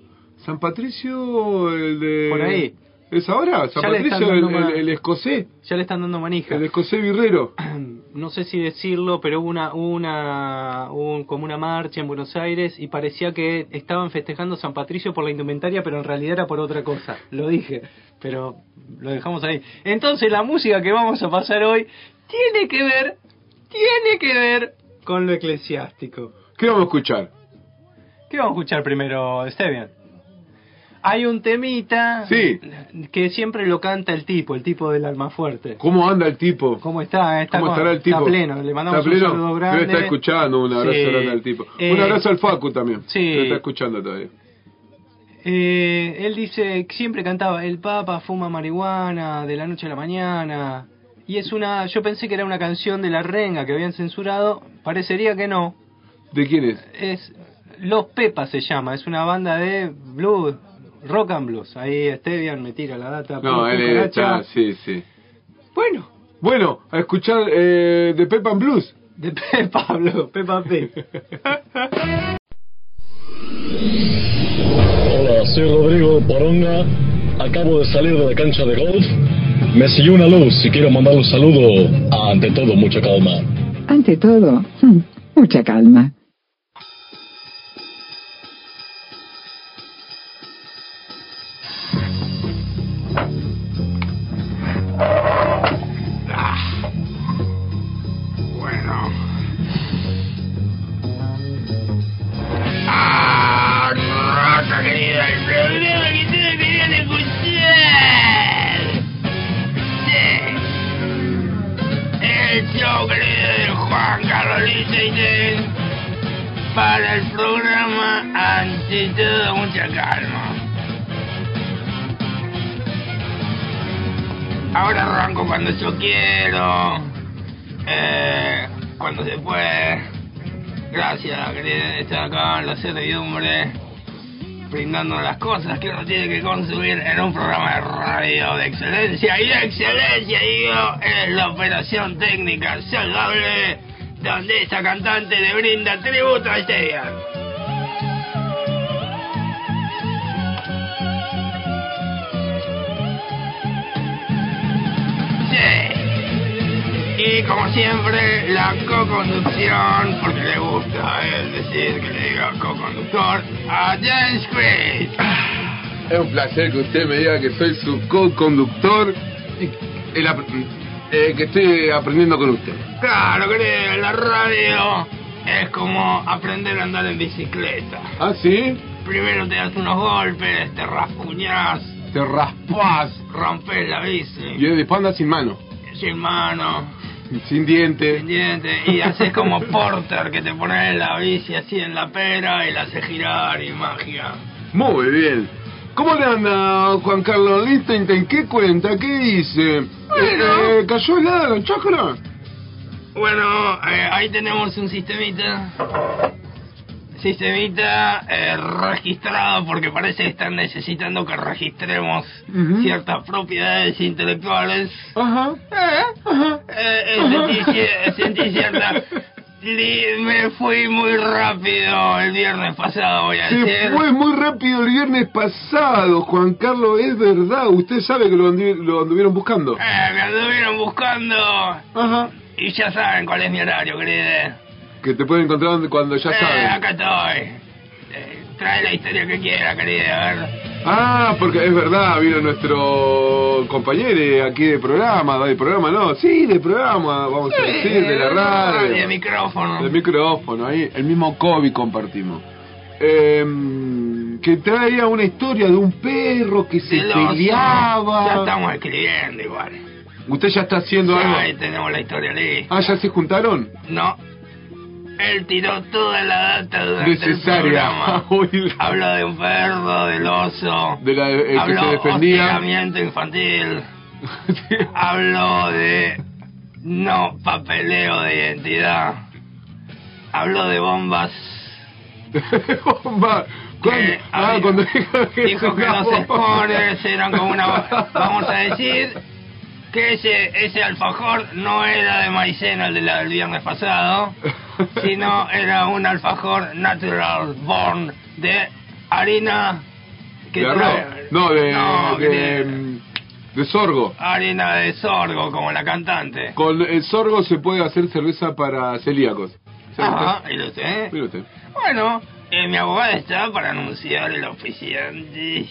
San Patricio, el de... Por ahí. ¿Es ahora? San Patricio, el, el- escocés. Ya le están dando manija. El escocés birrero. no sé si decirlo, pero hubo una, una, un- como una marcha en Buenos Aires y parecía que estaban festejando San Patricio por la indumentaria, pero en realidad era por otra cosa. Lo dije, pero lo dejamos ahí. Entonces la música que vamos a pasar hoy tiene que ver, tiene que ver con lo eclesiástico. ¿Qué vamos a escuchar? ¿Qué vamos a escuchar primero, Esteban? Hay un temita Sí. que siempre lo canta el tipo, el tipo del alma fuerte. ¿Cómo anda el tipo? ¿Cómo está? Está, ¿Cómo estará el tipo? Está pleno. Le mandamos ¿Está pleno? un saludo grande. estar escuchando. Un abrazo Sí. grande al tipo. Eh, un abrazo al Facu también. sí. Estar escuchando todavía. Eh, él dice que siempre cantaba el Papa fuma marihuana de la noche a la mañana. Y es una, yo pensé que era una canción de la renga que habían censurado. Parecería que no. ¿De quién es? Es Los Pepas se llama. Es una banda de blues, rock and blues. Ahí Esteban me tira la data. No, él está... Sí, sí. Bueno, Bueno, a escuchar eh, de Peppa Blues. de Pepa Blue, Pepa Pig. Hola, soy Rodrigo Poronga. Acabo de salir de la cancha de golf. Me siguió una luz y quiero mandar un saludo a, ante todo, mucha calma. Ante todo, mucha calma. Para el programa Ante todo mucha calma. Ahora arranco cuando yo quiero. Eh, cuando se puede. Gracias, querida, estar acá en la servidumbre. Brindando las cosas que uno tiene que consumir en un programa de radio de excelencia. Y de excelencia, digo, es la operación técnica saludable. Donde esta cantante le brinda tributo a este día. Sí. Y como siempre, la co-conducción, porque le gusta a él decir que le diga co-conductor, a James Chris. Es un placer que usted me diga que soy su co-conductor eh, que estoy aprendiendo con usted. Claro, querido, la radio es como aprender a andar en bicicleta. ¿Ah, sí? Primero te das unos golpes, te rascuñás. Te raspás. Rompes la bici. Y después andas sin mano. Sin mano. Sin diente. Sin diente. Y haces como Porter que te pones la bici así en la pera y la haces girar y magia. Muy bien. ¿Cómo le anda Juan Carlos Lichtenstein? ¿Qué cuenta? ¿Qué dice? Eh, ¿Cayó helada la chacra? Bueno, eh, ahí tenemos un sistemita. Sistemita eh, registrado porque parece que están necesitando que registremos ciertas propiedades intelectuales. Ajá. sentí, cier- sentí cierta... Me fui muy rápido el viernes pasado, voy a decir. Se fue muy rápido el viernes pasado, Juan Carlos, es verdad. Usted sabe que lo, andu- lo anduvieron buscando. Eh, me anduvieron buscando. Ajá. Y ya saben cuál es mi horario, querida. Que te pueden encontrar cuando ya Eh, saben. acá estoy. Eh, trae la historia que quiera, querida. Ah, porque es verdad, vino nuestro compañero aquí de programa, de programa no, sí, de programa, vamos a decir, de la radio. De micrófono. De micrófono, ahí, el mismo COVID compartimos. Em, que traía una historia de un perro que se peleaba. Ya estamos escribiendo igual. ¿Usted ya está haciendo Ya algo? ahí tenemos la historia lista. Ah, ¿ya se juntaron? No. Él tiró toda la data durante Necesaria. el Habló de un perro, del oso. de la, el que habló se defendía. hostigamiento infantil. Habló de no papeleo de identidad. Habló de bombas. Bomba. ¿Cuándo? que Ah, había- cuando dijo que, dijo que los spoilers eran como una... Vamos a decir que ese, ese alfajor no era de maicena, el de la- del viernes pasado, sino era un alfajor natural born de harina que De trae- arroz. No, de, No, de, sorgo. harina de sorgo, como la cantante. Con el sorgo se puede hacer cerveza para celíacos. ¿Sabe Ajá? ¿y lo usted? Usted. Bueno, eh, mi abogada está para anunciar el oficiante.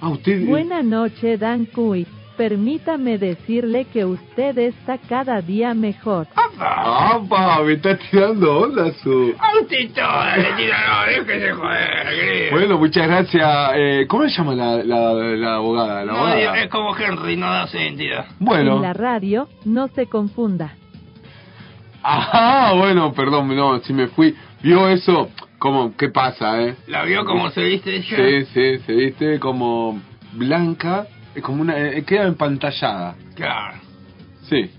Ah, usted... Buena noche, Dan Cui. Permítame decirle que usted está cada día mejor. ¡Ah, pa! Me está tirando onda su... A usted toda le tira, déjese joder. Bueno, muchas gracias. Eh, ¿Cómo se llama la, la, la abogada? La No, abogada. es como Henry, no da su identidad. En Bueno. la radio, no se confunda. Ajá, bueno, perdón, no, si me fui. ¿Vio eso? Como, ¿qué pasa, eh? ¿La vio como se viste ella? Sí, sí, se viste como blanca, es como una, eh, queda empantallada. Claro. Sí.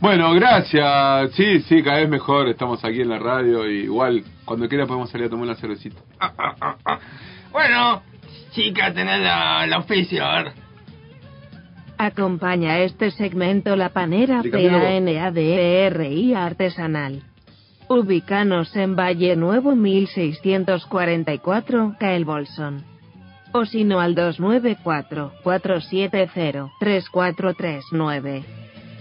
Bueno, gracias. Sí, sí, cada vez mejor. Estamos aquí en la radio y igual cuando quiera podemos salir a tomar una cervecita. Ah, ah, ah, ah. Bueno, chica, tenés la, la oficio, a ver. Acompaña este segmento la panera voz. PANADERI artesanal. Ubicanos en Valle Nuevo 1644, Cael Bolson. O si no al 294-470-3439.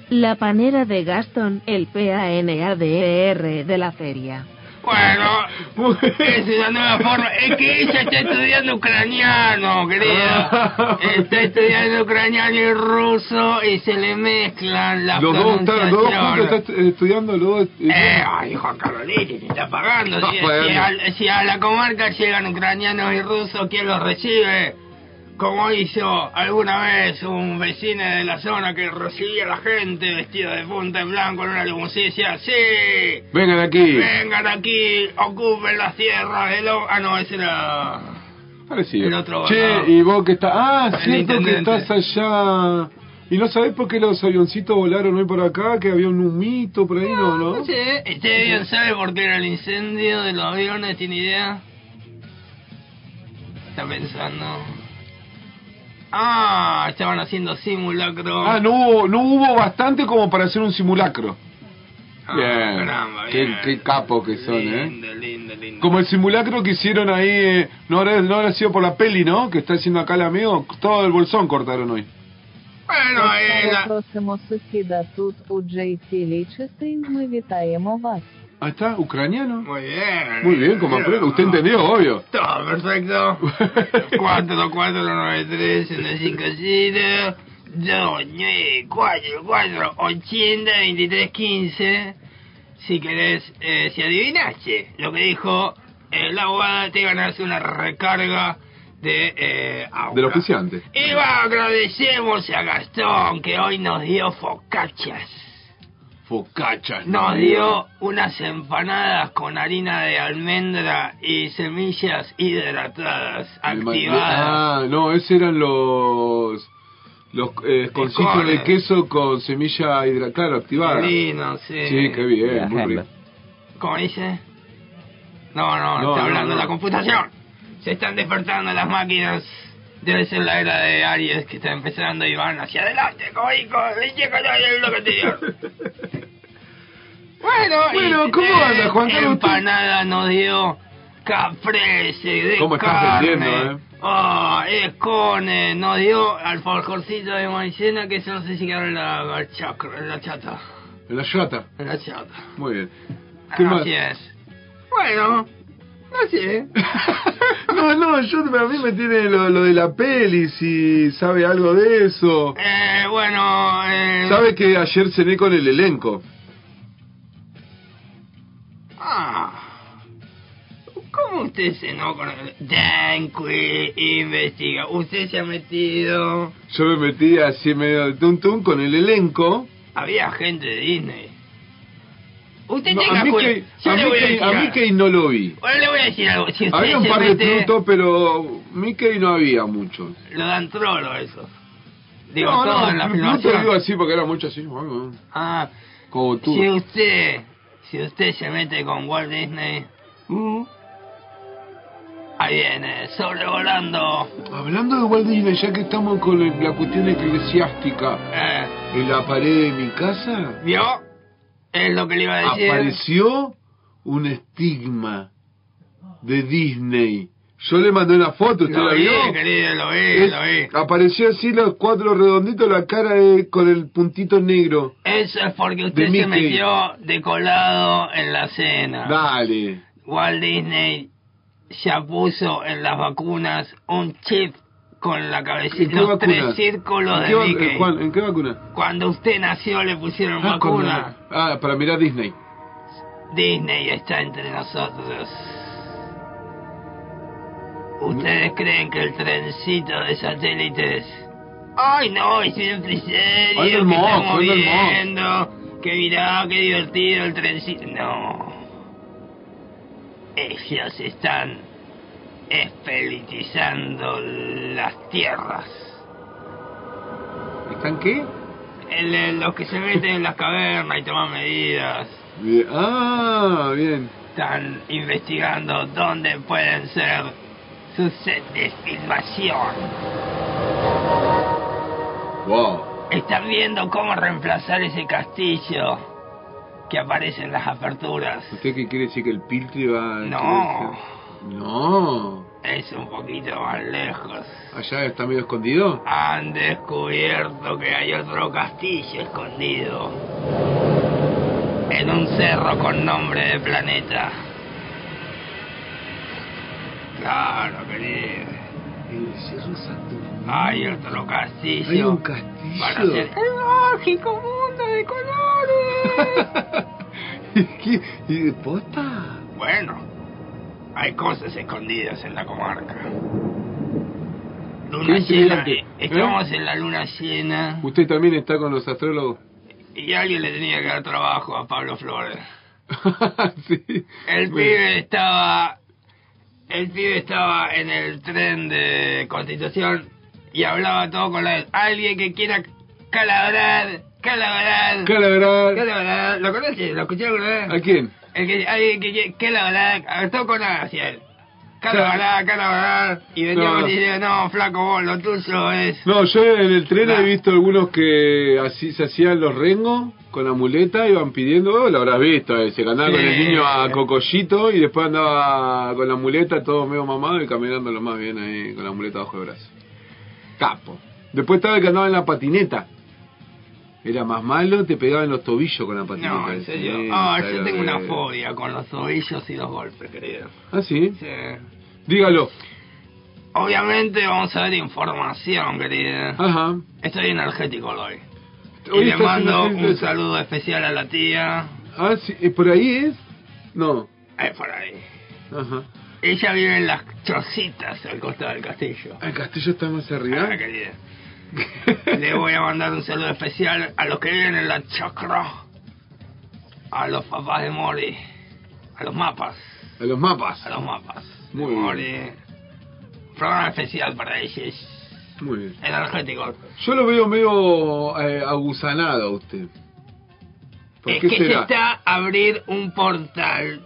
La panera de Gaston, el PANADER de la feria. Bueno, es una nueva forma. Es que ella está estudiando ucraniano, querida. Está estudiando ucraniano y ruso y se le mezclan las los dos están, los dos están estudiando los dos. Eh, ay, Juan Carolini, te está pagando. No, Si, si a, si a la comarca llegan ucranianos y rusos, ¿quién los recibe? Como hizo alguna vez un vecino de la zona que recibía a la gente vestido de punta en blanco en una limusina sí, Vengan aquí. vengan aquí, ocupen las tierras de lo... Ah, no, ese era... Parecido. El otro che, y vos que estás. Ah, El cierto que intendente. estás allá. ¿Y no sabés por qué los avioncitos volaron hoy por acá? Que había un humito por ahí, ¿no? ¿no? No sé, ¿usted bien sabe por qué era el incendio de los aviones? ¿Tiene idea? Está pensando... Ah, estaban haciendo simulacro. Ah, no hubo, no hubo bastante como para hacer un simulacro. Ah, Bien. caramba, Qué, bien. qué capo que son, ¿eh? Lindo, lindo, lindo. Como el simulacro que hicieron ahí, eh, no, habrá, no habrá sido por la peli, ¿no? Que está haciendo acá el amigo. Todo el bolsón cortaron hoy. Bueno, eh, la- Просимо сусіда тут у JC Лічестейн. Ми вітаємо вас. Ah, está, ucraniano. Muy bien. Muy bien, como. Usted entendió, obvio. Todo perfecto. 4, 4, 9, 3, 1, 5, 7, 2, 9, 4, 4, 80, 23, 15. Si querés, eh, si adivinaste lo que dijo eh, la abogada, te ganás una recarga de eh, agua. Del oficiante. Y va, agradecemos a Gastón que hoy nos dio focachas. Focachas. Nos dio unas empanadas con harina de almendra y semillas hidratadas, El activadas. Ah, no, esos eran los. Los eh, de queso con semilla hidratada, claro, activada. Qué lindo, sí. Sí, qué bien, muy rico. ¿Cómo dice? No, no, No, está no, hablando no. de la computación. Se están despertando las máquinas. Debe ser la era de Aries que está empezando y van hacia adelante, coico, bloque anterior. Bueno, Bueno, ¿cómo anda, Juan Carlos? Empanada nos dio caprese de ¿Cómo estás carne. vendiendo, eh? Ah, escone, nos dio alfajorcito de maicena que eso no sé si quedó en la, la chacra, en la chata. En la yata. En la chata. Muy bien. ¿Qué más? Así es. Bueno, no sé. No, no, yo a mí me tiene lo, lo de la peli, si sabe algo de eso. Eh, bueno, eh... Sabe que ayer cené con el elenco. Usted se no con el... Danqui investiga. Usted se ha metido... Yo me metí así medio de tuntún con el elenco. Había gente de Disney. Usted No, tenga a Yo a le voy a Mickey, a no lo vi. Bueno, le voy a decir algo. Si usted Había un par de Pluto, pero Mickey no había mucho. lo dan trolo eso. Digo, no, todo no, en la filmación. digo así porque era mucho así. Ah, Como tú. si usted, si usted se mete con Walt Disney, Mm. Ahí viene, sobrevolando. Hablando de Walt Disney, ya que estamos con la cuestión eclesiástica, Eh, en la pared de mi casa ¿Vio? Es lo que le iba a decir. apareció un estigma de Disney. Yo le mandé una foto, ¿usted Lo la vi, vio? querido, lo vi, Es- lo vi. Apareció así los cuatro redonditos, la cara de- con el puntito negro. Eso es porque usted se metió de colado en la cena. Dale. Walt Disney ya puso en las vacunas un chip con la ¿En cabecita, los tres círculos ¿En de Mickey. eh, Juan, ¿en qué vacuna? Cuando usted nació le pusieron Ah, vacuna. ah, para mirar Disney. Disney está entre nosotros. ¿Ustedes creen que el trencito de satélites... Ay, no, es siempre serio, que estamos viendo, que mirá, qué divertido el trencito... No. Ellos están espelitizando las tierras. ¿Están qué? El- el- los que se meten en las cavernas y toman medidas. Bien. Ah, bien. Están investigando dónde pueden ser sus set de filmación. Wow. Están viendo cómo reemplazar ese castillo que aparece en las aperturas. ¿Usted qué quiere decir que el Piltri va a... No, No. es un poquito más lejos. ¿Allá está medio escondido? Han descubierto que hay otro castillo escondido en un cerro con nombre de planeta. Claro, querido. El Cerro Saturno. Hay otro castillo. Hay un castillo. Para hacer el de colores. ¿Qué? ¿Y de posta? bueno, hay cosas escondidas en la comarca. Luna Qué llena. Estamos en la luna llena ¿Usted también está con los astrólogos? y alguien le tenía que dar trabajo a Pablo Flores. sí. El Bueno. pibe estaba. El pibe estaba en el tren de Constitución y hablaba todo con la. Alguien que quiera calabrar, calabrar. Calabrar. calabrar. ¿Lo conoce? ¿Lo escuché alguna vez? ¿A quién? El que, alguien que quiera calabrar. Todo con nada hacia él. Calabrar, calabrar. Y veníamos No. y decía, no, flaco, vos, lo tuyo es. No, yo en el tren Nah. he visto algunos que así se hacían los rengos con la muleta, iban pidiendo, oh, lo habrás visto, eh, se andaba con el Sí. niño a cocollito y después andaba con la muleta todo medio mamado y caminando lo más bien ahí con la muleta bajo el brazo. Capo. Después estaba el que andaba en la patineta. Era más malo, te pegaba en los tobillos con la patineta. No, en serio. Ah, yo tengo una fobia con los tobillos y los golpes, querido. ¿Ah, sí? Sí. Dígalo. Obviamente vamos a ver información, querida. Ajá. Estoy energético hoy. Hoy y le mando un saludo especial a la tía. Ah, sí. ¿y ¿Por ahí es? No. Es por ahí. Ajá. Ella vive en las chocitas al costado del castillo. ¿El castillo está más arriba? Ah, querida. Le voy a mandar un saludo especial a los que viven en la chacra. A los papás de Mori. A los mapas. A los mapas. A los mapas. Muy bien. Mori. Programa especial para ellos. Muy bien. Energético. Yo lo veo medio eh, agusanado a usted. ¿Por es qué que se será? está a abrir un portal.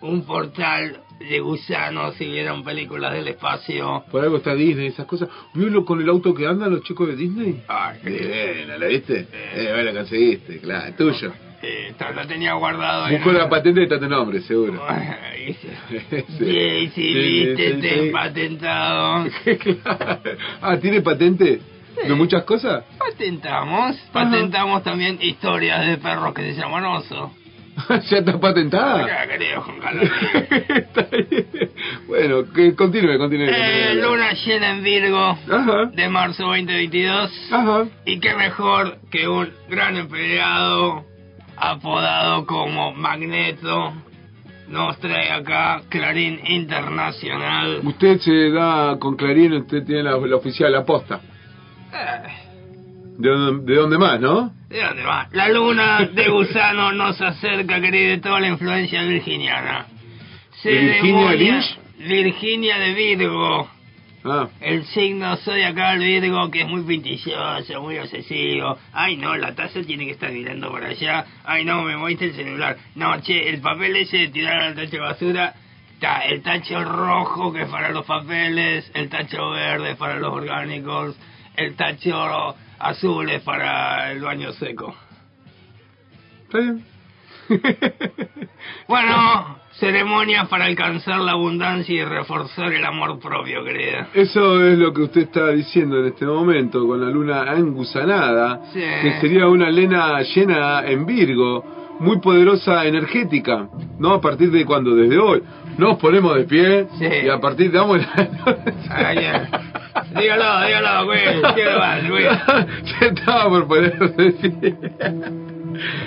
Un portal de gusanos si vieron películas del espacio. Por algo está Disney, esas cosas. ¿Vio con el auto que andan los chicos de Disney? Ay, qué Bien, ¿la viste? Eh, bueno, conseguiste, claro, es tuyo. Eh, lo tenía guardado. Buscó la patente y está tu nombre, seguro. Sí. Sí. Sí, sí, Sí, viste, sí, sí. patentado. ah, ¿tiene patente? ¿De muchas cosas? Patentamos. Patentamos también historias de perros que se llaman oso. ¿Ya está patentada? Acá, querido Juan Carlos. Está bien. bueno, que continúe, continúe. Eh, continúe. luna llena en Virgo Ajá. de marzo 2022. Ajá. Y qué mejor que un gran empleado apodado como Magneto nos trae acá Clarín Internacional. Usted se da con Clarín, usted tiene la, la oficial, la posta. Eh, ¿De dónde, de dónde más, no? ¿De dónde va? La luna de gusano nos acerca, querido, de toda la influencia virginiana. ¿Virginia Ceremonia- Lynch? Virginia de Virgo. Ah, El signo zodiacal Virgo que es muy pintilloso, muy obsesivo. Ay no, la taza tiene que estar mirando para allá. Ay no, me moviste el celular. No, che, el papel ese de tirar al tacho de basura. Está el tacho rojo que es para los papeles, el tacho verde para los orgánicos, el tacho azul es para el baño seco. está bien. Bueno, ceremonias para alcanzar la abundancia y reforzar el amor propio, querida. Eso es lo que usted está diciendo en este momento con la luna angusanada, Sí. que sería una lena llena en Virgo, muy poderosa energética, ¿no? A partir de cuando, desde hoy, nos ponemos de pie Sí. y a partir de vamos Ay, eh. Dígalo, dígalo, güey. ¿Qué va, güey? Se estaba por poner de pie.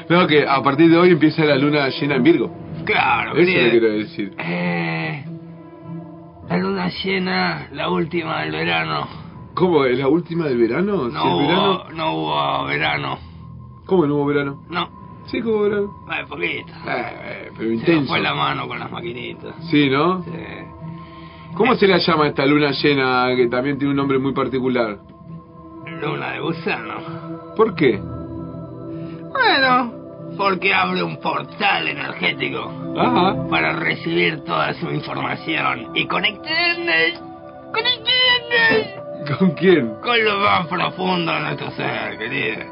No, que a partir de hoy empieza la luna llena en Virgo. Claro, Eso le quiero decir. Eh, la luna llena, la última del verano. ¿Cómo? ¿Es la última del verano? No, ¿Sí, el verano? hubo, no hubo verano. ¿Cómo no hubo verano? No, Sí, hubo verano. ay, poquito. Eh, pero Se nos intenso. fue la mano con las maquinitas. Sí, ¿no? Sí. ¿Cómo se la llama esta luna llena que también tiene un nombre muy particular? Luna de gusano. ¿Por qué? Bueno, porque abre un portal energético Ajá. para recibir toda su información y conectarnos, conectarnos ¿Con quién? con lo más profundo de nuestro ser, querido.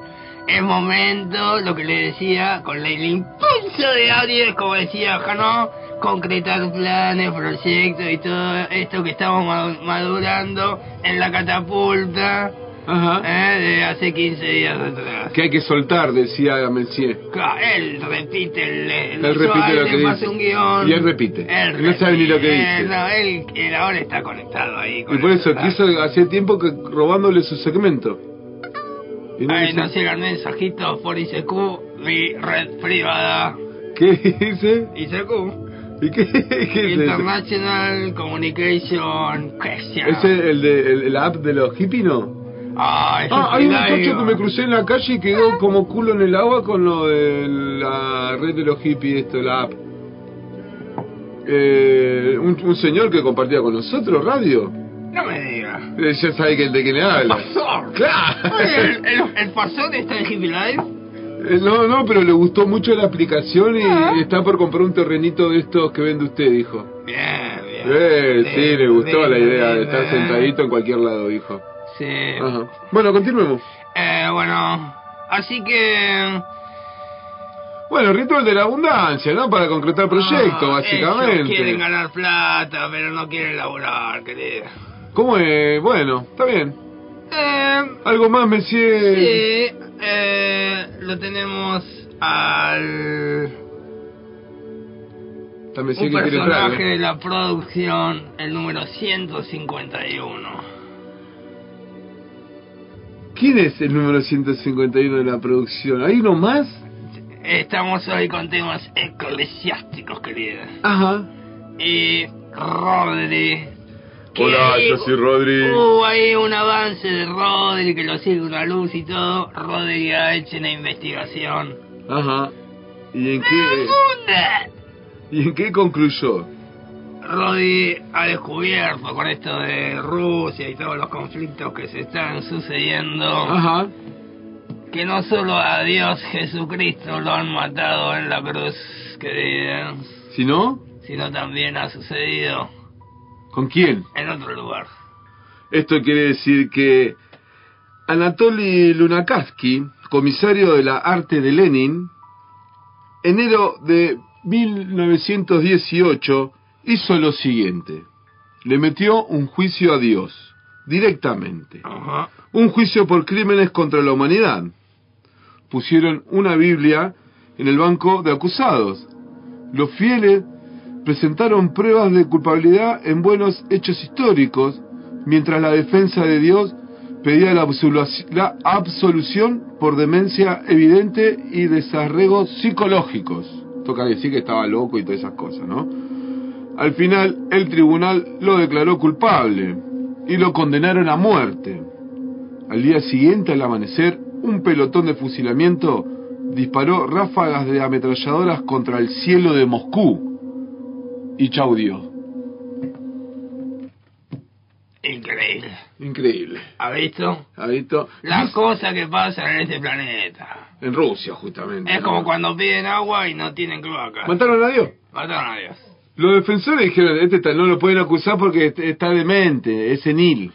Es momento, lo que le decía, con el impulso de Aries, como decía Jano, concretar planes, proyectos y todo esto que estamos ma- madurando en la catapulta Ajá. eh, de hace 15 días atrás. Que hay que soltar, decía Messier. Claro, Él repite el, el Él repite lo que dice. un guion. Y él repite. Él No sabe ni lo que dice. No, él, él ahora está conectado ahí. con Y por el eso quiso hace tiempo que robándole su segmento. Y no Ahí dice- nos llegan mensajitos por ICQ, mi red privada. ¿Qué dice? ICQ. ¿Y qué, qué es? International Communication Question. ¿Ese es el de el, la app de los hippies, no? Ah, Ah, hay un muchacho que me crucé en la calle y quedó como culo en el agua con lo de la red de los hippies, esto, la app. Eh, un, un señor que compartía con nosotros radio. No me digas. Eh, ya sabe que, de quién le habla. Pastor. Claro. Oye, ¿el, el, el pastor está en Hippie Life? Eh, No, no, pero le gustó mucho la aplicación y está por comprar un terrenito de estos que vende usted, dijo. Bien, bien. Eh, sí, le gustó Bien, la idea de estar bien. sentadito en cualquier lado, dijo. Sí. Ajá. Bueno, continuemos. Eh, bueno, así que... Bueno, ritual de la abundancia, ¿no? Para concretar proyectos, Ah, básicamente. Ellos quieren ganar plata, pero no quieren laburar, querido. ¿Cómo es? Bueno, está bien. Eh, ¿Algo más, Messier? sí, eh, lo tenemos al... Está Messier Un que quiere entrar, personaje ¿eh? de la producción, el número 151. ¿Quién es el número 151 de la producción? ¿Hay uno más? Estamos hoy con temas eclesiásticos, querido. Ajá. Y Rodri. Que Hola, yo soy Rodri. Hubo ahí un avance de Rodri que lo sigue una luz y todo. Rodri ha hecho una investigación. Ajá. ¿Y en qué. ¿y en qué concluyó? Rodri ha descubierto con esto de Rusia y todos los conflictos que se están sucediendo Ajá. que no solo a Dios Jesucristo lo han matado en la cruz, querida, ¿Si no? sino también ha sucedido ¿Con quién? en otro lugar. Esto quiere decir que Anatoly Lunakatsky, comisario de la arte de Lenin, enero de 1918 hizo lo siguiente. Le metió un juicio a Dios, directamente. Ajá. Un juicio por crímenes contra la humanidad. Pusieron una Biblia en el banco de acusados. Los fieles presentaron pruebas de culpabilidad en buenos hechos históricos, mientras la defensa de Dios pedía la, la absolución por demencia evidente y desarregos psicológicos. Toca decir que estaba loco y todas esas cosas, ¿no? Al final, el tribunal lo declaró culpable y lo condenaron a muerte. Al día siguiente, al amanecer, un pelotón de fusilamiento disparó ráfagas de ametralladoras contra el cielo de Moscú. Y chaudió. Increíble. Increíble. ¿Ha visto? ¿Ha visto? Las cosas que pasan en este planeta. En Rusia, justamente. Es como cuando piden agua y no tienen cloaca. ¿Mataron a Dios? Mataron a Dios. Los defensores dijeron, este está- no lo pueden acusar porque est- está demente, es senil.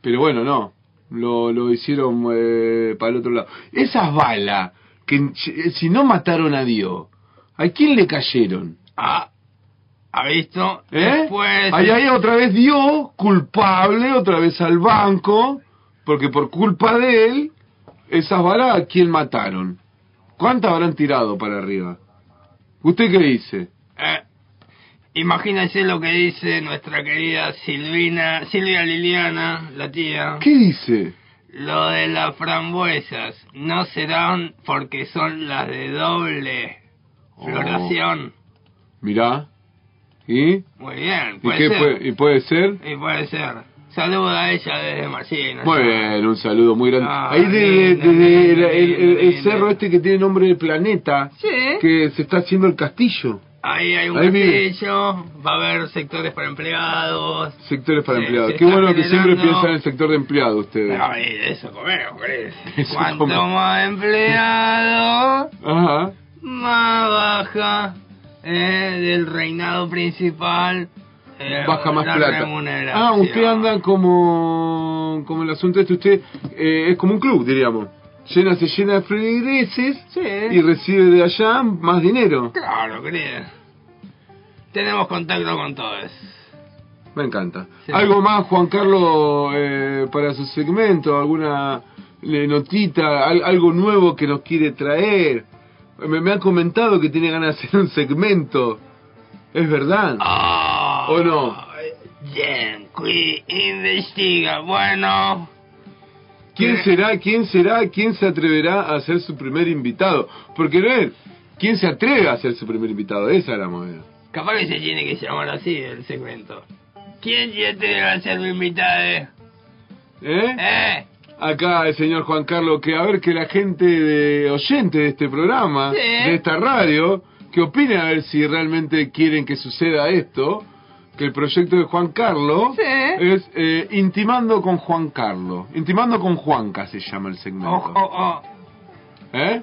Pero bueno, no. Lo, lo hicieron eh, para el otro lado. Esas balas, que si no mataron a Dios, ¿a quién le cayeron? Ah, ¿ha visto? ¿Eh? Después... Otra vez Dios, culpable, otra vez al banco, porque por culpa de él, esas balas, ¿a quién mataron? ¿Cuántas habrán tirado para arriba? ¿Usted qué dice? Eh, imagínense lo que dice nuestra querida Silvina, Silvia Liliana, la tía. ¿Qué dice? Lo de las frambuesas no serán porque son las de doble floración. Mirá. ¿Y? Muy bien, ¿Y puede qué ser. puede, y puede ser? Y puede ser. Saluda a ella desde Marcina. Muy bien, un saludo muy grande. Ah, Ahí desde desde el, lindo, el- el- el lindo. cerro este que tiene nombre de planeta, Sí. que se está haciendo el castillo. Ahí hay un Ahí vive. castillo, va a haber sectores para empleados. Sectores para empleados. se Qué bueno que siempre piensan en el sector de empleados ustedes. De eso comemos, ¿crees? Eso Cuanto comemos. más empleado, Ajá. más baja eh, del reinado principal. eh, Baja más la plata. Ah, usted anda como, como el asunto este, usted eh, es como un club, diríamos. Llena, se llena de feligreses Sí. y recibe de allá más dinero. Claro, querido. Tenemos contacto con todos. Me encanta. Sí. ¿Algo más, Juan Carlos, eh, para su segmento? ¿Alguna eh, notita? al- ¿Algo nuevo que nos quiere traer? Me, me han comentado que tiene ganas de hacer un segmento. ¿Es verdad? Ah. ¿O no? Bien, qui investiga. Bueno, ¿Quién será, quién será, quién se atreverá a ser su primer invitado? Porque no es, ¿quién se atreve a ser su primer invitado? Esa es la moneda. capaz que se tiene que llamar así el segmento. ¿Quién ya te va a ser mi invitado? ¿Eh? ¿Eh? Acá el señor Juan Carlos, que a ver que la gente de oyente de este programa, Sí. de esta radio, que opine a ver si realmente quieren que suceda esto, que el proyecto de Juan Carlos Sí. es eh, Intimando con Juan Carlos. Intimando con Juanca se llama el segmento. Oh, oh, oh. ¿Eh?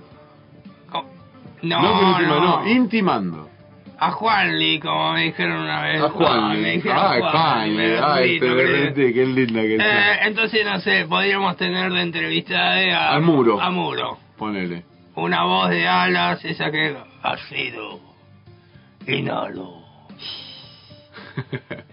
No, que no, intima- no. no, intimando. A Juanli, como me dijeron una vez. A Juan. Ah, Juanli, Ay, pero qué linda que Eh, entonces, no sé, podríamos tener de entrevistada a... Al muro. A Muro. Ponele. Una voz de alas, esa que ha sido... Inhalo.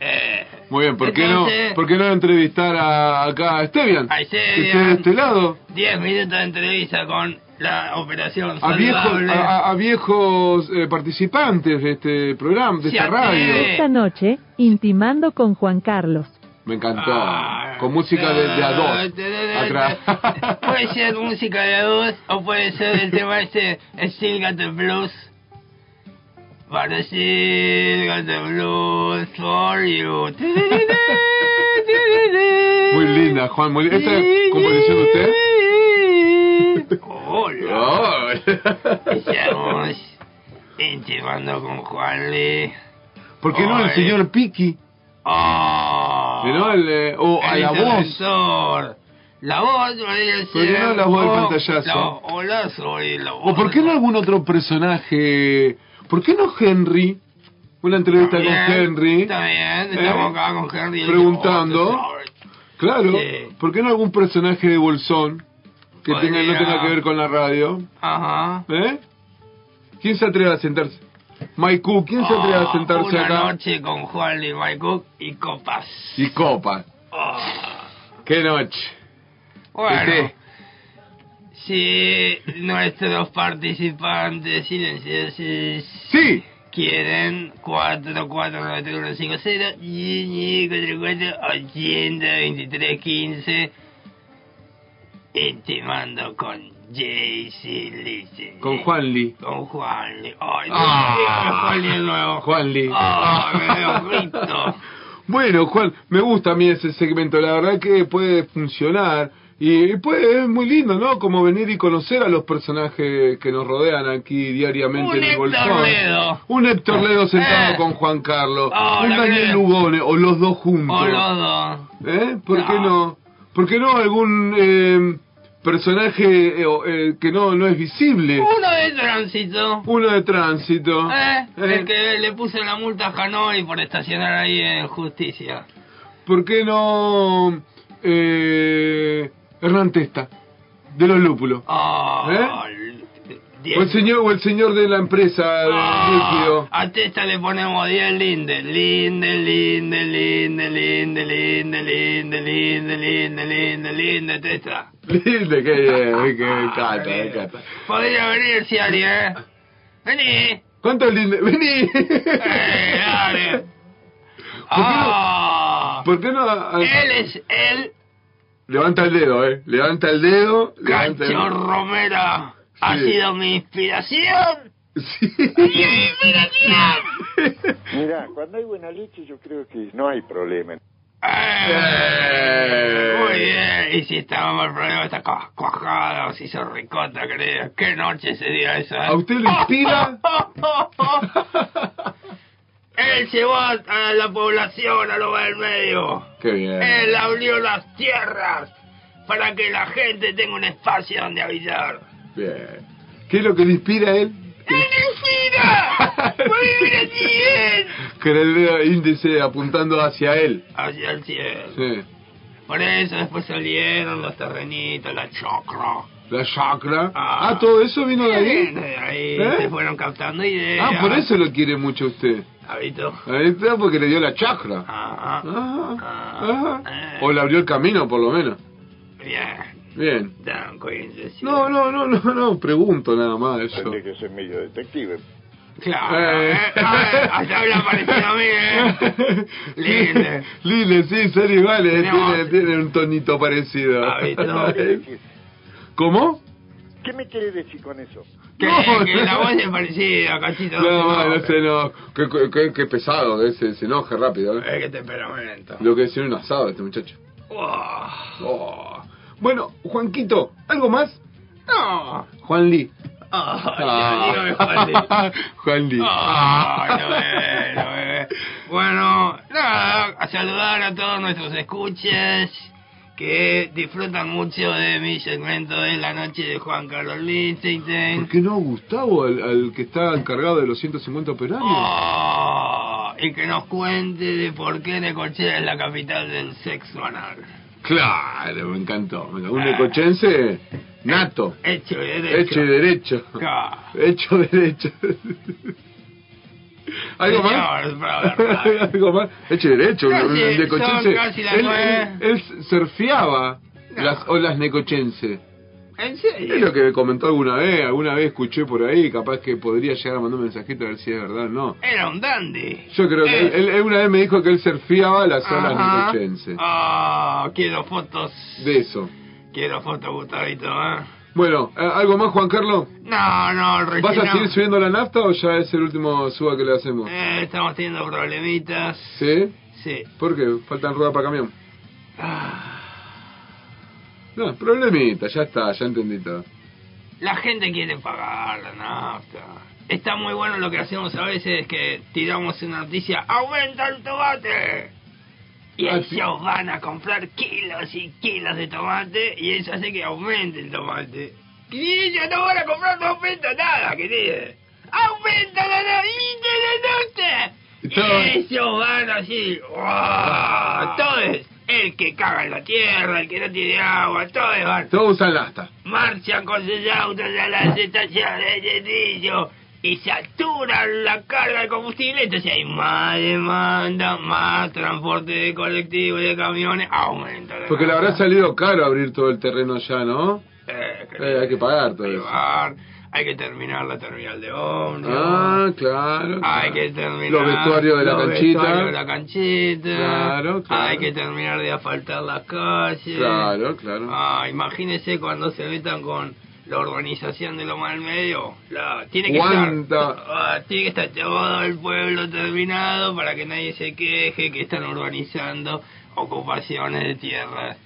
Eh, Muy bien, ¿por qué, no, ¿por qué no entrevistar a, acá a Esteban? A Esteban. esté de este lado. 10 minutos de entrevista con la operación A viejos, saludable. a, a- a viejos eh, participantes de este programa, de Se esta radio. Esta noche, intimando con Juan Carlos. Me encantó. Ah, Con música de, de a dos. Atrás. Puede ser música de a dos o puede ser el tema este Still Got the Blues. But I still got the blues for you. Muy linda, Juan. Muy, ¿Esta es composición de usted? Hola. Oh. Estamos intimando con Juan Lee. ¿Por qué no el señor Piki? Oh, ¿No? El, eh, o a la voz. La voz podría ¿Por qué no la voz del o- pantallazo? la voz- Hola, soy la voz. ¿O por qué no algún otro personaje? ¿Por qué no Henry? Una entrevista con Henry. Está bien, ¿Eh? estamos acá con Henry. Preguntando. Claro. Sí. ¿Por qué no algún personaje de Bolsón que Podría. tenga, no tenga que ver con la radio? Ajá. ¿Eh? ¿Quién se atreve a sentarse? Maiku, ¿quién se atreve a Oh, sentarse una acá? noche con Juan Mike Cook y copas. Y copa. Oh, ¡Qué noche! bueno, Este. si nuestros participantes silenciosos ¡Sí! quieren 449150 y 44802315 intimando con JC Lizzy. Con Juan Lee. Con Juan Lee. Ay, Ah. dígame Juan Lee de nuevo. Juan Lee. Ay, me veo. Bueno, Juan, me gusta a mí ese segmento. La verdad que puede funcionar. Y pues es muy lindo, ¿no? Como venir y conocer a los personajes que nos rodean aquí diariamente Un en el Héctor Bolsón. Ledo. Un Héctor Ledo sentado Eh. con Juan Carlos. Oh, un Daniel que- Lugone, o los dos juntos. O los dos. ¿Eh? ¿Por qué no? ¿Por qué no algún eh, personaje eh, eh, que no, no es visible? Uno de tránsito. Uno de tránsito. Eh, Eh. El que le puso la multa a Hanoi por estacionar ahí en justicia. ¿Por qué no eh, Hernán Testa? De los lúpulos. Oh, ¿Eh? O el señor o el señor de la empresa líquido. A Testa le ponemos 10 lindes. Linde, linde, linde, linde, linde, linde, linde, linde, linde, linde, Testa. Qué bien, que me encanta, me encanta. Podría venir, Ciari, ¿eh? Vení. ¿Cuánto lindo? Vení. Eh, dale. Ah, ¿Por qué no? él es el Levanta el dedo, eh. Levanta el dedo. Levanta el... Romera. Ha Sí. sido mi inspiración. Mira, cuando hay buena leche yo creo que no hay problema. Eh, Muy bien, y si estábamos el problema está cuajado, se hizo ricota, creo. Qué noche ese día esa. ¿eh? ¿A usted le inspira? Él llevó a, a la población a lo del medio. Qué bien. Él abrió las tierras para que la gente tenga un espacio donde habitar. Bien. ¿Qué es lo que le inspira a él? ¡Mentira! ¡Muy bien! Con el dedo índice apuntando hacia él. Hacia el cielo. Sí. Por eso después salieron los terrenitos, la chocra. La chakra. Ah, todo eso vino de ahí. De ahí, ¿Eh? se fueron captando ideas. Ah, por eso lo quiere mucho usted. Habito. Ahí está, porque le dio la chakra. Ajá. Ajá. Ajá. O le abrió el camino, por lo menos. Bien. Bien. Sí. No, no, no, no, no, pregunto nada más eso. Tendré que ser medio detective. Claro, Eh. ¿eh? A ver, hasta habla parecido a mí, ¿eh? Linde. Lile, sí, son iguales, tienen, tienen un tonito parecido. Ah. ¿Cómo? ¿Qué me quiere decir con eso? Que, No, que la voz es parecida, cachito. No, no, no, no sé, no. Qué, qué- qué- qué pesado, ese, se enoja rápido. ¿eh? Eh, qué temperamento. Lo que es un asado este muchacho. Oh, Oh. Bueno, Juanquito, ¿algo más? no. Juan Lee. Ay, Ah. dígame, Juan Lee. Juan Lee. Ay, no bebé, no bebé. Bueno, nada, a saludar a todos nuestros escuches que disfrutan mucho de mi segmento de la noche de Juan Carlos Lichtenstein. ¿Por qué no Gustavo, al, al que está encargado de los 150 operarios? Oh, y que nos cuente de por qué Necochea es la capital del sexo anal. Claro, me encantó. Un necochense nato. Hecho y derecho. Hecho y derecho. Claro. Hecho derecho. ¿Algo más? Señor. ¿Algo más? Hecho y derecho. un- Casi, un necochense. él, él- él surfeaba No. las olas necochense. ¿En Es lo que me comentó alguna vez, alguna vez escuché por ahí, capaz que podría llegar a mandar un mensajito a ver si es verdad o no. Era un dandy. Yo creo que Eh. él, él una vez me dijo que él surfeaba las olas necochense. Ah, quiero fotos. De eso. Quiero fotos, Gustavito, ¿eh? Bueno, ¿eh, ¿algo más, Juan Carlos? No, no, recién. ¿Vas a no. seguir subiendo la nafta o ya es el último suba que le hacemos? Eh, estamos teniendo problemitas. ¿Sí? Sí. ¿Por qué? ¿Faltan ruedas para camión? Ah, No, problemita, ya está, ya entendí todo. La gente quiere pagar la nafta. Está muy bueno lo que hacemos a veces, que tiramos una noticia, ¡aumenta el tomate! Y Ah, ellos sí. van a comprar kilos y kilos de tomate y eso hace que aumente el tomate. Y ellos no van a comprar, no aumenta nada, querido. ¡Aumenta la nafta! Y ellos van así, ¡guau! Todos, el que caga en la tierra, el que no tiene agua, todos van Todos usan lasta. marchan con sus autos a las estaciones de servicio y saturan la carga de combustible, entonces hay más demanda, más transporte de colectivos y de camiones, aumenta la Porque le habrá salido caro abrir todo el terreno ya, ¿no? Eh, Eh, hay que pagar todo eso. Hay que terminar la terminal de ómnibus. Ah, claro. Hay claro. que terminar Los vestuarios de la los canchita. vestuarios de la canchita. Claro, claro. Hay que terminar de asfaltar las calles. Claro, claro. Ah, imagínese cuando se metan con la urbanización de Loma del Medio. La, tiene que ¿Cuánta? estar ah, tiene que estar todo el pueblo terminado para que nadie se queje que están urbanizando ocupaciones de tierras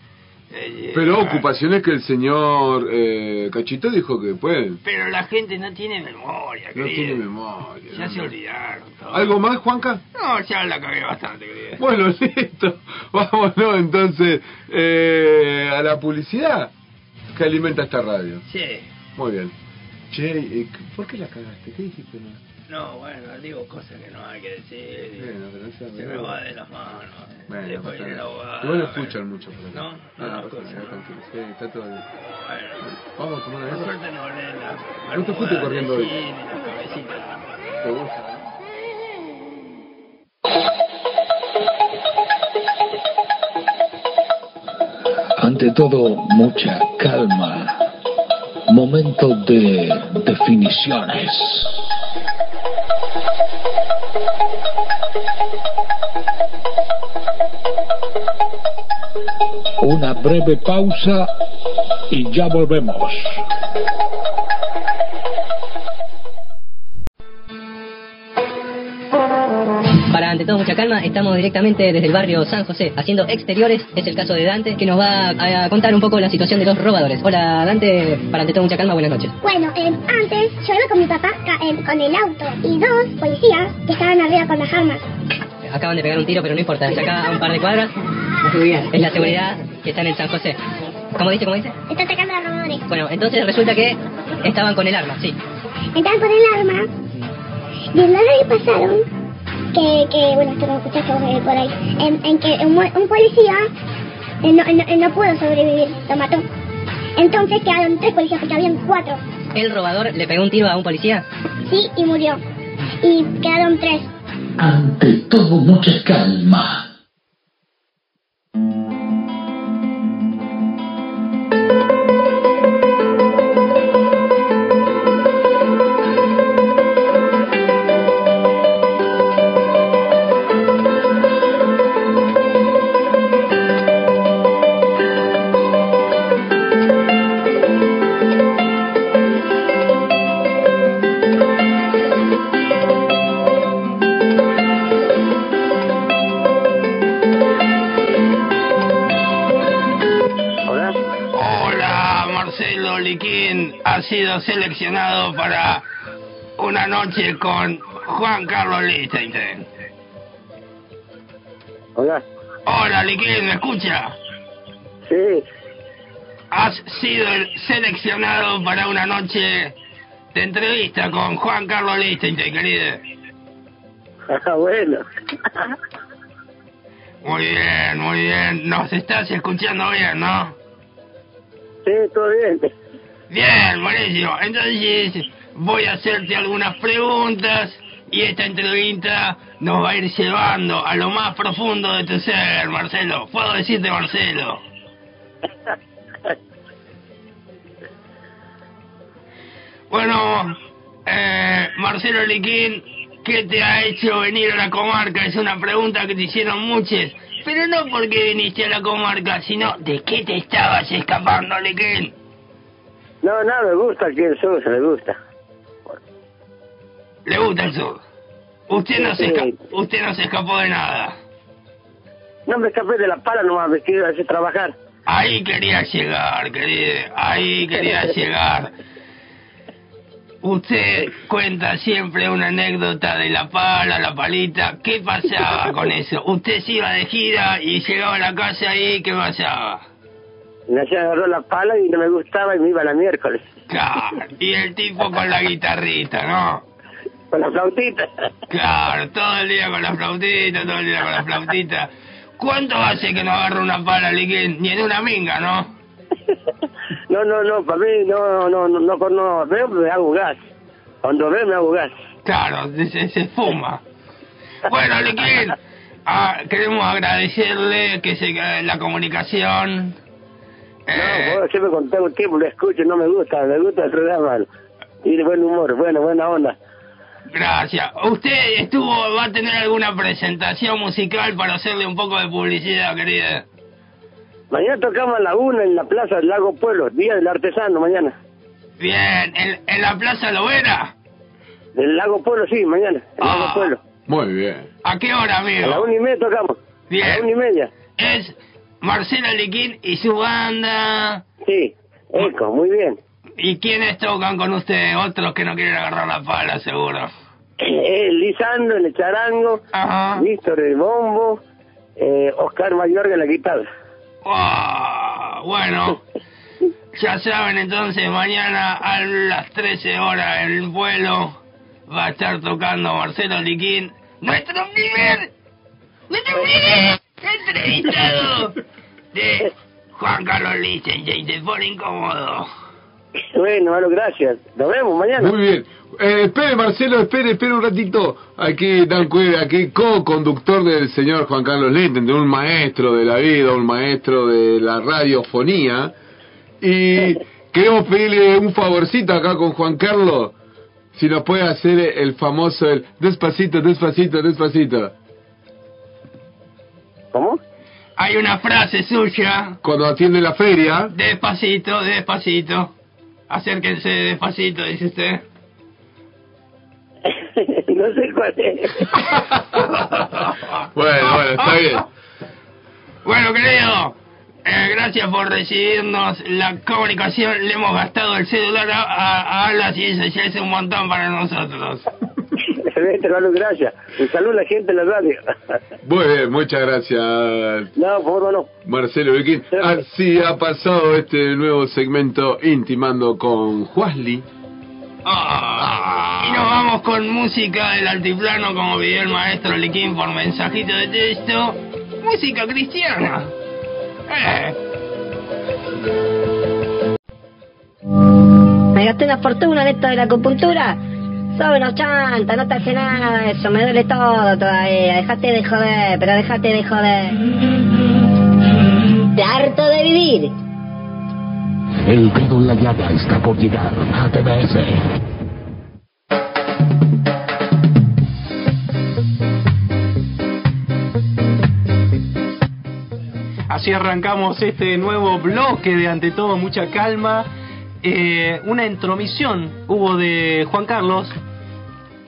Pero ocupaciones que el señor eh, Cachito dijo que pueden. Pero la gente no tiene memoria, No querido. tiene memoria. Ya no, se olvidaron. todo. ¿Algo más, Juanca? No, ya la cagué bastante, querido. Bueno, listo. Vámonos entonces eh, a la publicidad que alimenta esta radio. Sí. Muy bien. Che, eh, ¿por qué la cagaste? ¿Qué dijiste? No? No, bueno, digo cosas que no hay que decir. Bueno, pero no sea se me va de las manos. Bueno, Después pasa viene el abogado. Igual no escuchan mucho por acá. No, no, no, no escuchan. nada, tranquilo. Sí, está todo bien. Bueno, Vamos a tomar una por cosa. suerte no hablé de la ¿No te fuiste corriendo hoy? ¿Te gusta? Ante todo, mucha calma. Momento de definiciones. Una breve pausa y ya volvemos. Para ante todo mucha calma, estamos directamente desde el barrio San José, haciendo exteriores. Es el caso de Dante, que nos va a, a contar un poco la situación de los robadores. Hola Dante, para ante todo mucha calma, buenas noches. Bueno, eh, antes yo iba con mi papá eh, con el auto y dos policías que estaban arriba con las armas. Acaban de pegar un tiro, pero no importa, es acá a un par de cuadras. Es la seguridad que está en el San José. ¿Cómo dice? ¿Cómo dice? Están atacando a los robadores. Bueno, entonces resulta que estaban con el arma, sí. Estaban con el arma y en la radio pasaron que, que bueno, esto lo escuchaste vos eh, por ahí, en, en que un, policía eh, no, no, eh, no pudo sobrevivir, lo mató. Entonces quedaron tres policías porque habían cuatro. El robador le pegó un tiro a un policía. Sí, y murió. Y quedaron tres. Ante todo, mucha calma. Seleccionado para una noche con Juan Carlos Lichtenstein. Hola. Hola, Liquín, ¿me escucha? Sí. Has sido el seleccionado para una noche de entrevista con Juan Carlos Lichtenstein, querido. Ah, bueno. Muy bien, muy bien. Nos estás escuchando bien, ¿no? Sí, todo bien. Bien, buenísimo. Entonces voy a hacerte algunas preguntas y esta entrevista nos va a ir llevando a lo más profundo de tu ser, Marcelo. ¿Puedo decirte, Marcelo? Bueno, eh, Marcelo Liquín, ¿qué te ha hecho venir a la comarca? Es una pregunta que te hicieron muchos. Pero no porque viniste a la comarca, sino de qué te estabas escapando, Liquín. No, no, me gusta aquí el sur, se me gusta. Le gusta el sur. Usted no, se Sí. esca- usted no se escapó de nada. No me escapé de la pala nomás, me quiero hacer trabajar. Ahí quería llegar, querido. Ahí quería llegar. Usted cuenta siempre una anécdota de la pala, la palita. ¿Qué pasaba con eso? Usted se iba de gira y llegaba a la casa y ¿qué pasaba? Me hacía agarró la pala y no me gustaba y me iba la miércoles. Claro. Y el tipo con la guitarrita, ¿no? Con la flautita. Claro, todo el día con la flautita, todo el día con la flautita. ¿Cuánto hace que no agarra una pala, Liquín? Ni en una minga, ¿no? No, no, no, para mí no, no, no, no, no, veo me hago gas. Cuando veo me hago gas. Claro, se, se fuma. Bueno, Liquín, ah, queremos agradecerle que se la comunicación. No, vos siempre con todo el tiempo lo escucho, no me gusta, me gusta el programa. Y de buen humor, bueno, buena onda. Gracias. ¿Usted estuvo, va a tener alguna presentación musical para hacerle un poco de publicidad, querida? Mañana tocamos a la una en la plaza del Lago Pueblo, Día del Artesano, mañana. Bien, ¿en, en la Plaza Lovera? Del Lago Pueblo, sí, mañana, el Ah. Lago Pueblo. Muy bien. ¿A qué hora, amigo? A la una y media tocamos. Bien. A la una y media. Es Marcelo Liquín y su banda. Sí, Eco, muy bien. ¿Y quiénes tocan con usted? Otros que no quieren agarrar la pala, seguro. Eh, Lisandro en el charango, Víctor el bombo, eh, Oscar Mayorga en la guitarra. Ah, bueno, ya saben entonces, mañana a las 13 horas el vuelo va a estar tocando Marcelo Liquín, nuestro primer, nuestro primer entrevistado de Juan Carlos Lichtenstein, se pone incómodo. Bueno, bueno, gracias. Nos vemos mañana. Muy bien. Eh, espere, Marcelo, espere, espere un ratito. Aquí aquí co-conductor del señor Juan Carlos Linden, de un maestro de la vida, un maestro de la radiofonía. Y queremos pedirle un favorcito acá con Juan Carlos. Si nos puede hacer el famoso, el despacito, despacito, despacito. ¿Cómo? Hay una frase suya, Cuando atiende la feria. despacito, despacito. Acérquense despacito, dice usted. no sé cuál es. Bueno, bueno, está bien. Bueno, querido, eh, gracias por recibirnos la comunicación. Le hemos gastado el celular a, a, a Alas y eso ya es un montón para nosotros. Vete, hermano, gracias. Un saludo a la gente de la radio. Muy bien, muchas gracias. no, por favor, no. Marcelo Viquín. Así ha pasado este nuevo segmento Intimando con Juasli. Ah, y nos vamos con música del altiplano como pidió el maestro Liquín por mensajito de texto. Música cristiana. Eh. Me gasté una fortuna en esto de la acupuntura. Soy unos chanta, no te hace nada de eso, me duele todo todavía. Dejate de joder, pero dejate de joder. Te harto de vivir. El dedo en la llaga está por llegar a TBS. Así arrancamos este nuevo bloque de Ante todo mucha calma. Eh, una intromisión hubo de Juan Carlos.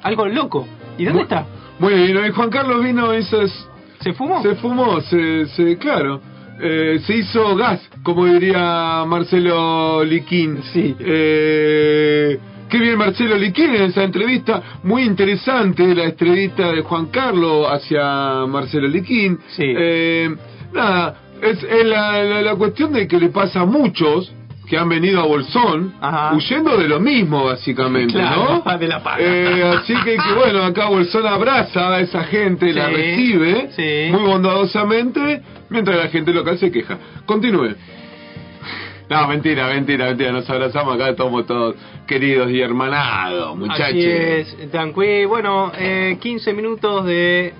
Algo loco. ¿Y dónde está? Muy bien, y Juan Carlos vino esas... ¿Se fumó? Se fumó, se, se claro. Eh, se hizo gas, como diría Marcelo Liquín. Sí. Eh, qué bien Marcelo Liquín en esa entrevista. Muy interesante la entrevista de Juan Carlos hacia Marcelo Liquín. Sí. Eh, nada, es, es la, la, la cuestión de que le pasa a muchos que han venido a Bolsón huyendo de lo mismo básicamente, Claro, ¿no? de la paga. Eh, así que, que, bueno, acá Bolsón abraza a esa gente, la recibe sí. muy bondadosamente, mientras la gente local se queja. Continúe. No, mentira, mentira, mentira, nos abrazamos acá, estamos todos queridos y hermanados, muchachos. Así es, Tanqui. Bueno, eh, 15 minutos de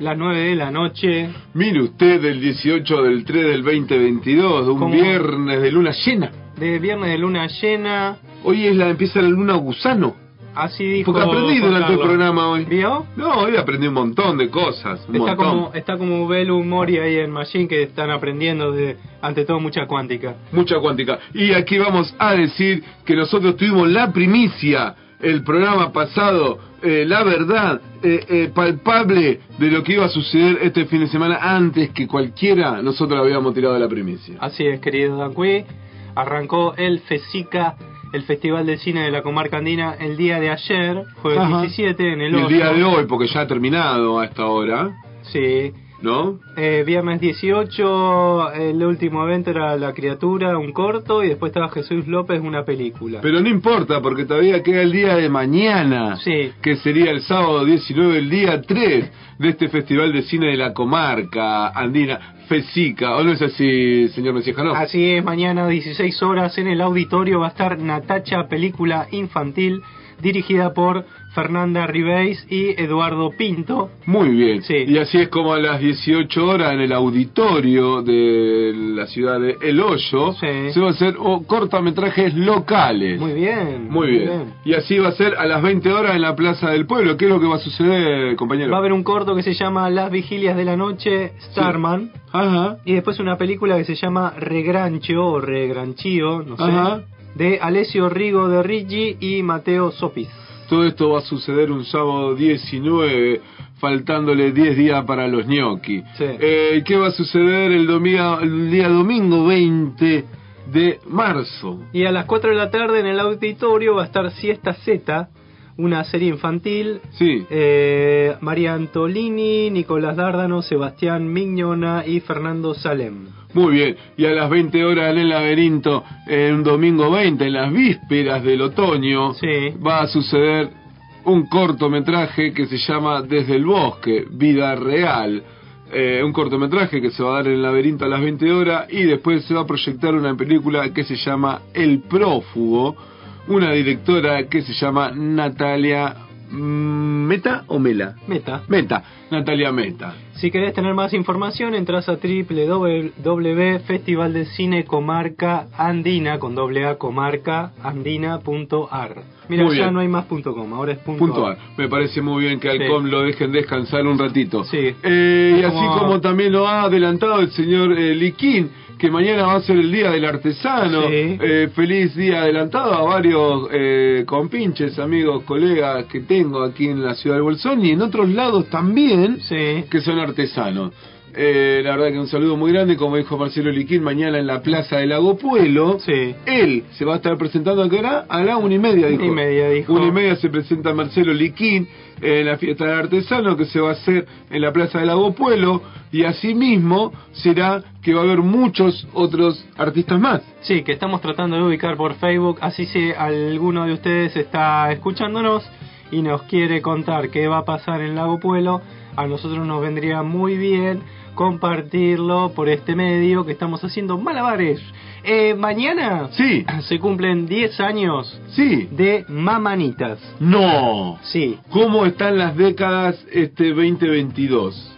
las 9 de la noche. Mire usted el 18 del 3 del 2022, de un ¿Cómo? viernes de luna llena. De viernes de luna llena. Hoy es la empieza la luna gusano. Así dijo. Porque aprendí durante el programa hoy. ¿Vio? No, hoy aprendí un montón de cosas. Un Está montón. como, está como Belu Mori ahí en Machine que están aprendiendo de, ante todo, mucha cuántica. Mucha cuántica. Y aquí vamos a decir que nosotros tuvimos la primicia, el programa pasado, eh, la verdad eh, eh, palpable de lo que iba a suceder este fin de semana antes que cualquiera, nosotros habíamos tirado la primicia. Así es, querido Danqui. Arrancó el FESICA, el Festival de Cine de la Comarca Andina, el día de ayer, jueves Ajá. 17, en el Y el Oso. día de hoy, porque ya ha terminado a esta hora, Sí. ¿No? Eh, viernes 18, el último evento era La Criatura, un corto, y después estaba Jesús López, una película. Pero no importa, porque todavía queda el día de mañana, Sí. que sería el sábado 19, el día 3 de este Festival de Cine de la Comarca Andina, FESICA. ¿O no es así, señor Messiejano? Así es, mañana 16 horas en el auditorio va a estar Natacha, película infantil, dirigida por Fernanda Ribéis y Eduardo Pinto. Muy bien. Sí. Y así es como a las 18 horas en el auditorio de la ciudad de El Hoyo Sí. se va a hacer oh, cortometrajes locales. Muy bien. Muy bien. Y así va a ser a las 20 horas en la Plaza del Pueblo. ¿Qué es lo que va a suceder, compañero? Va a haber un corto que se llama Las Vigilias de la Noche, Starman. Ajá. Y después una película que se llama Regrancho o Regranchío, no sé. Ajá. De Alessio Rigo de Ricci y Mateo Sopis. Todo esto va a suceder un sábado 19, faltándole 10 días para los gnocchi. Eh, ¿Qué va a suceder el, domingo, el día domingo 20 de marzo? Y a las 4 de la tarde en el auditorio va a estar Siesta Z, una serie infantil. Sí. Eh, María Antolini, Nicolás Dárdano, Sebastián Mignona y Fernando Salem. Muy bien, y a las 20 horas en el laberinto, en un domingo 20, en las vísperas del otoño, va a suceder un cortometraje que se llama Desde el Bosque, Vida Real. Eh, un cortometraje que se va a dar en el laberinto a las 20 horas y después se va a proyectar una película que se llama El Prófugo, una directora que se llama Natalia Meta o Mela. Meta. Meta, Natalia Meta. Si querés tener más información, entras a www.festival de cine comarca andina con doble a comarca andina.ar. Mira, Muy ya bien. no hay más punto com, ahora es punto, Punto ar. Me parece muy bien que al Sí. COM lo dejen descansar un ratito. Sí. Eh, y así Como- como también lo ha adelantado el señor eh, Liquín, que mañana va a ser el Día del Artesano. Sí. Eh, feliz día adelantado a varios eh, compinches, amigos, colegas que tengo aquí en la ciudad de Bolsón y en otros lados también que son artesanos. Eh, la verdad que un saludo muy grande, como dijo Marcelo Liquín, mañana en la Plaza del Lago Puelo. Él se va a estar presentando a qué hora? A la una y media, dijo. Una y media, dijo. Una y media se presenta Marcelo Liquín en la fiesta del artesano que se va a hacer en la Plaza del Lago Puelo y asimismo será que va a haber muchos otros artistas más. Sí, que estamos tratando de ubicar por Facebook, así si alguno de ustedes está escuchándonos y nos quiere contar qué va a pasar en Lago Puelo, a nosotros nos vendría muy bien compartirlo por este medio que estamos haciendo malabares. Eh, mañana sí. se cumplen 10 años sí. de Mamanitas. No. Sí. ¿Cómo están las décadas este 2022?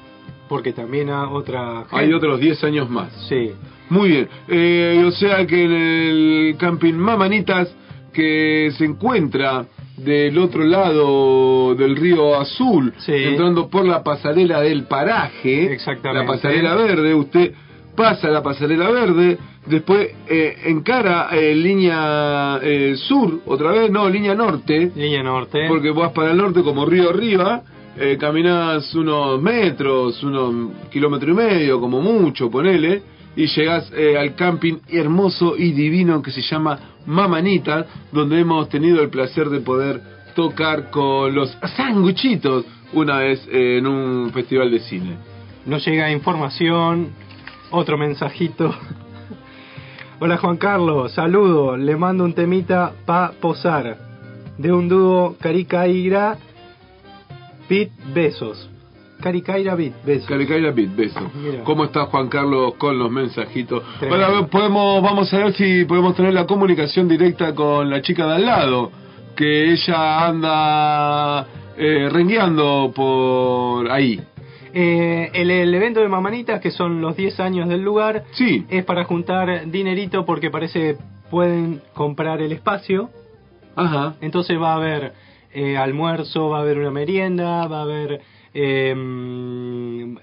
Porque también hay otra... Hay otros 10 años más. Sí. Muy bien. Eh, o sea que en el camping Mamanitas, que se encuentra del otro lado del río Azul, entrando por la pasarela del paraje, Exactamente. la pasarela verde, usted pasa la pasarela verde, después eh, encara eh, línea eh, sur, otra vez, no, línea norte, Línea norte. porque vas para el norte como río arriba, eh, caminás unos metros, unos kilómetro y medio, como mucho, ponele, y llegás eh, al camping hermoso y divino que se llama Mamanitas, donde hemos tenido el placer de poder tocar con los sanguchitos una vez en un festival de cine. Nos llega información, otro mensajito. Hola Juan Carlos, saludo, le mando un temita pa posar de un dúo Caricaira Beat Besos. Caricaira Beat Besos. Caricaira Beat, beso. Mira. ¿Cómo está Juan Carlos con los mensajitos? Tremendo. Bueno, a ver, podemos, vamos a ver si podemos tener la comunicación directa con la chica de al lado, que ella anda eh, rengueando por ahí. Eh, el, el evento de Mamanitas, que son los 10 años del lugar, sí. es para juntar dinerito porque parece pueden comprar el espacio. Ajá. Entonces va a haber eh, almuerzo, va a haber una merienda, va a haber eh,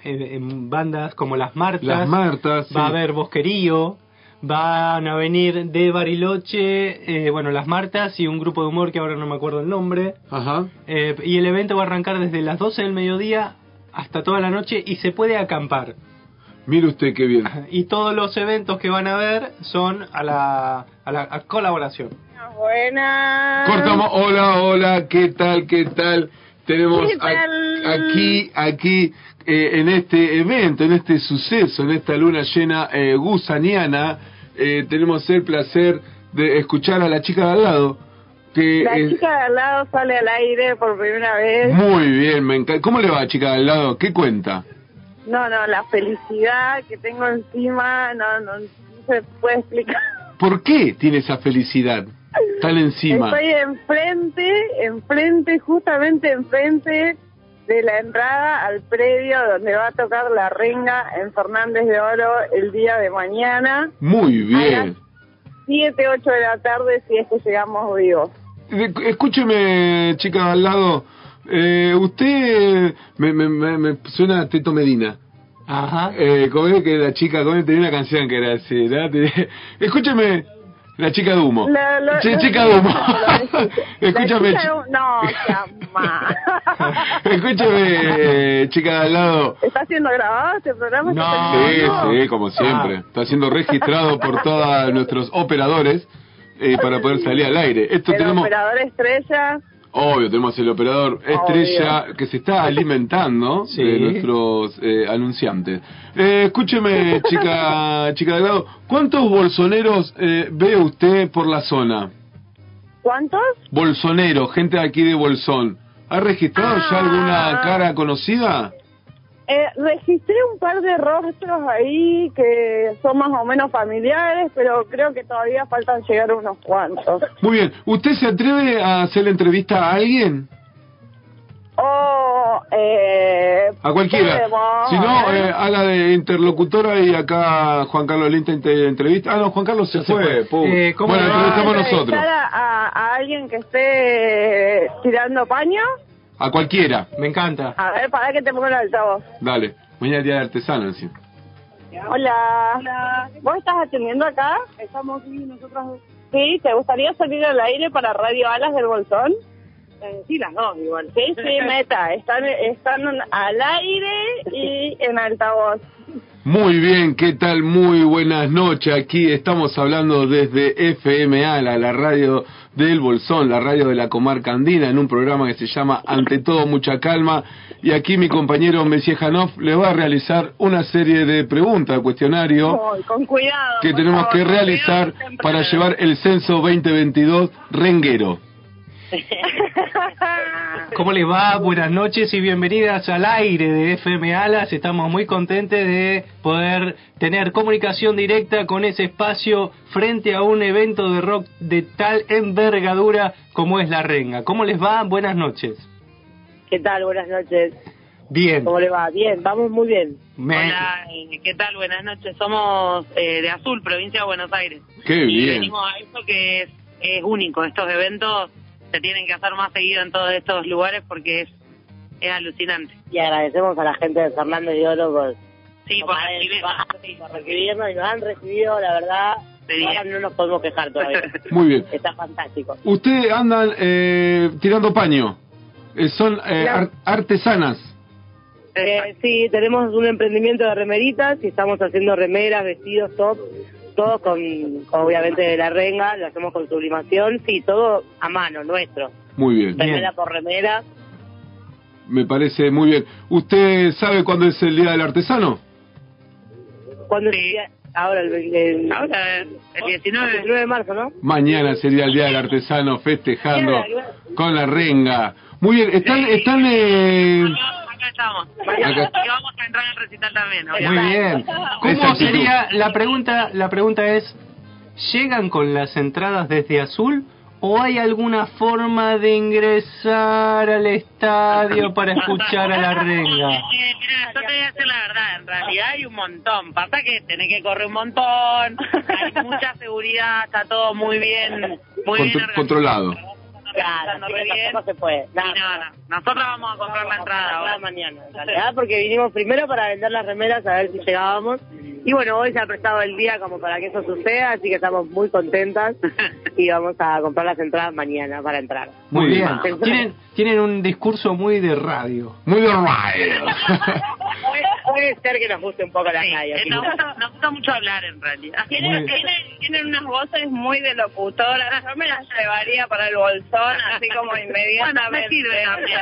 em, bandas como las Martas, Las Martas, va a haber bosquerío, van a venir de Bariloche, eh, bueno, las Martas y un grupo de humor que ahora no me acuerdo el nombre. Ajá. Eh, y el evento va a arrancar desde las 12 del mediodía hasta toda la noche y se puede acampar. Mire usted qué bien. Y todos los eventos que van a ver son a la, a la a colaboración. Buenas. Cortamos. Hola, hola, ¿qué tal, qué tal? Tenemos aquí, aquí, eh, en este evento, en este suceso, en esta luna llena eh, gusaniana, eh, tenemos el placer de escuchar a la chica de al lado. Que La es- chica de al lado sale al aire por primera vez. Muy bien, me encanta. ¿Cómo le va, chica de al lado? ¿Qué cuenta? No, no, la felicidad que tengo encima no, no, no se puede explicar. ¿Por qué tiene esa felicidad encima? Estoy enfrente, enfrente, justamente enfrente de la entrada al predio donde va a tocar la renga en Fernández de Oro el día de mañana, Muy bien. 7, 8 de la tarde, si es que llegamos vivos. Eh, Escúcheme, chica al lado. Eh, usted me, me, me, me suena a Teto Medina. Ajá. Eh, como es que la chica, como tenía una canción que era así, Escúcheme, La chica de humo. Lo- chica de humo. Escúchame, La chica chi- de humo- No, llama. escúchame, eh, chica de al lado. ¿Está siendo grabado este programa? Sí, sí, como siempre. Está siendo registrado por todos nuestros operadores eh, para poder salir al aire. Esto El tenemos, operador estrella. Obvio, tenemos el operador estrella que se está alimentando Sí. de nuestros eh, anunciantes. Eh, escúcheme, chica, chica de al lado, ¿cuántos bolsoneros eh, ve usted por la zona? ¿Cuántos? Bolsonero, gente de aquí de Bolsón. ¿Ha registrado ya alguna cara conocida? Eh, registré un par de rostros ahí que son más o menos familiares, pero creo que todavía faltan llegar unos cuantos. Muy bien. ¿Usted se atreve a hacer la entrevista a alguien? O, eh, A cualquiera. Si no, ¿eh? eh, haga de interlocutora y acá Juan Carlos Linta entrevista. Ah, no, Juan Carlos se, fue. fue. pum. Eh, ¿cómo bueno, entrevistamos nosotros. ¿Entrevistar A, a- a alguien que esté tirando paño. A cualquiera. Me encanta. A ver, para que te pongo el altavoz. Dale. Mañana es día de artesano, encima. Hola. ¿Vos estás atendiendo acá? Estamos aquí nosotros. Sí, ¿te gustaría salir al aire para Radio Alas del Bolsón? Sí, las dos, igual. Sí, sí, meta. Están, están al aire y en altavoz. Muy bien, ¿qué tal? Muy buenas noches. Aquí estamos hablando desde FMA, la, la radio del Bolsón, la radio de la comarca andina, en un programa que se llama Ante todo mucha calma. Y aquí mi compañero Messier Janov le va a realizar una serie de preguntas, cuestionario Ay, con cuidado. que tenemos favor, que realizar para llevar el censo 2022 renguero. ¿Cómo les va? Buenas noches y bienvenidas al aire de FM Alas. Estamos muy contentos de poder tener comunicación directa con ese espacio frente a un evento de rock de tal envergadura como es La Renga. ¿Cómo les va? Buenas noches. ¿Qué tal? Buenas noches. Bien. ¿Cómo le va? Bien, vamos muy bien. Me- Hola, eh, ¿qué tal? Buenas noches. Somos eh, de Azul, provincia de Buenos Aires. Qué Y bien. venimos a esto que es, es único. Estos eventos se tienen que hacer más seguido en todos estos lugares porque es, es alucinante. Y agradecemos a la gente de Fernando y Oro por, Sí, por recibirnos. por recibirnos y nos han recibido, la verdad. Ahora no nos podemos quejar todavía. Muy bien. Está fantástico. Ustedes andan eh, tirando paño. Eh, son eh, ar- artesanas. Eh, sí, tenemos un emprendimiento de remeritas y estamos haciendo remeras, vestidos, top, todo con, con, obviamente de la renga, lo hacemos con sublimación, sí, todo a mano, nuestro. Muy bien. Remera por remera. Me parece muy bien. ¿Usted sabe cuándo es el Día del Artesano? ¿Cuándo es el día? Ahora, el, el, Ahora, el 19. 19 de marzo, ¿no? Mañana sería el Día del Artesano festejando con la renga. Muy bien. ¿Están, están eh, Acá estamos. Y vamos a entrar al recital también. Muy bien. ¿Cómo sería la pregunta? La pregunta es, ¿llegan con las entradas desde Azul o hay alguna forma de ingresar al estadio para escuchar a la renga? Eh, mira, yo te voy a decir la verdad, en realidad hay un montón. Pasa que tenés que correr un montón, hay mucha seguridad, está todo muy bien, muy bien contro- controlado? Claro, así que tampoco se puede. Y no, no. Nosotros vamos a comprar la entrada ahora. mañana. En realidad, porque vinimos primero para vender las remeras a ver si llegábamos. Y bueno, hoy se ha prestado el día como para que eso suceda, así que estamos muy contentas y vamos a comprar las entradas mañana para entrar. Muy bien. Tienen, tienen un discurso muy de radio. Muy de radio. Puede, puede ser que nos guste un poco la radio. Eh, ¿sí? nos, gusta, nos gusta mucho hablar en realidad. Tienen, tienen, tienen unas voces muy de locutoras. Yo me las llevaría para el bolsón, así como inmediatamente. me sirve también.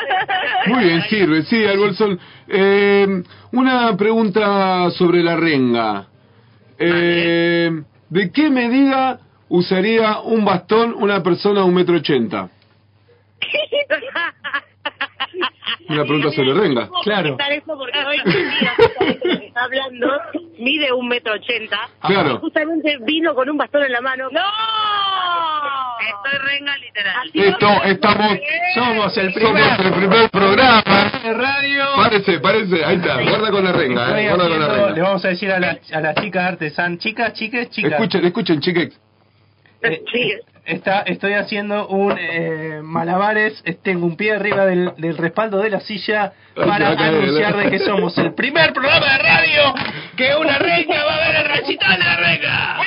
Muy bien, sirve, sí, al bolsón. Eh, una pregunta sobre la renga. Eh, ¿De qué medida usaría un bastón una persona de un metro ochenta? Una pregunta sobre renga. Claro. eso porque hoy justamente, que está hablando, mide un metro ochenta. Claro. Justamente vino con un bastón en la mano. ¡No! Estoy renga literal. Esto, estamos, somos el somos el primer programa. de radio. Parece, parece, ahí está, guarda con la renga, eh, guarda con la haciendo- le renga. vamos a decir a la, a la chica artesan, chicas, chicas, chicas. Escuchen, escuchen, chiques. Eh, está, estoy haciendo un eh, malabares, tengo un pie arriba del, del respaldo de la silla para anunciar ¿eh? de que somos el primer programa de radio que una renga va a ver el recital de la renga.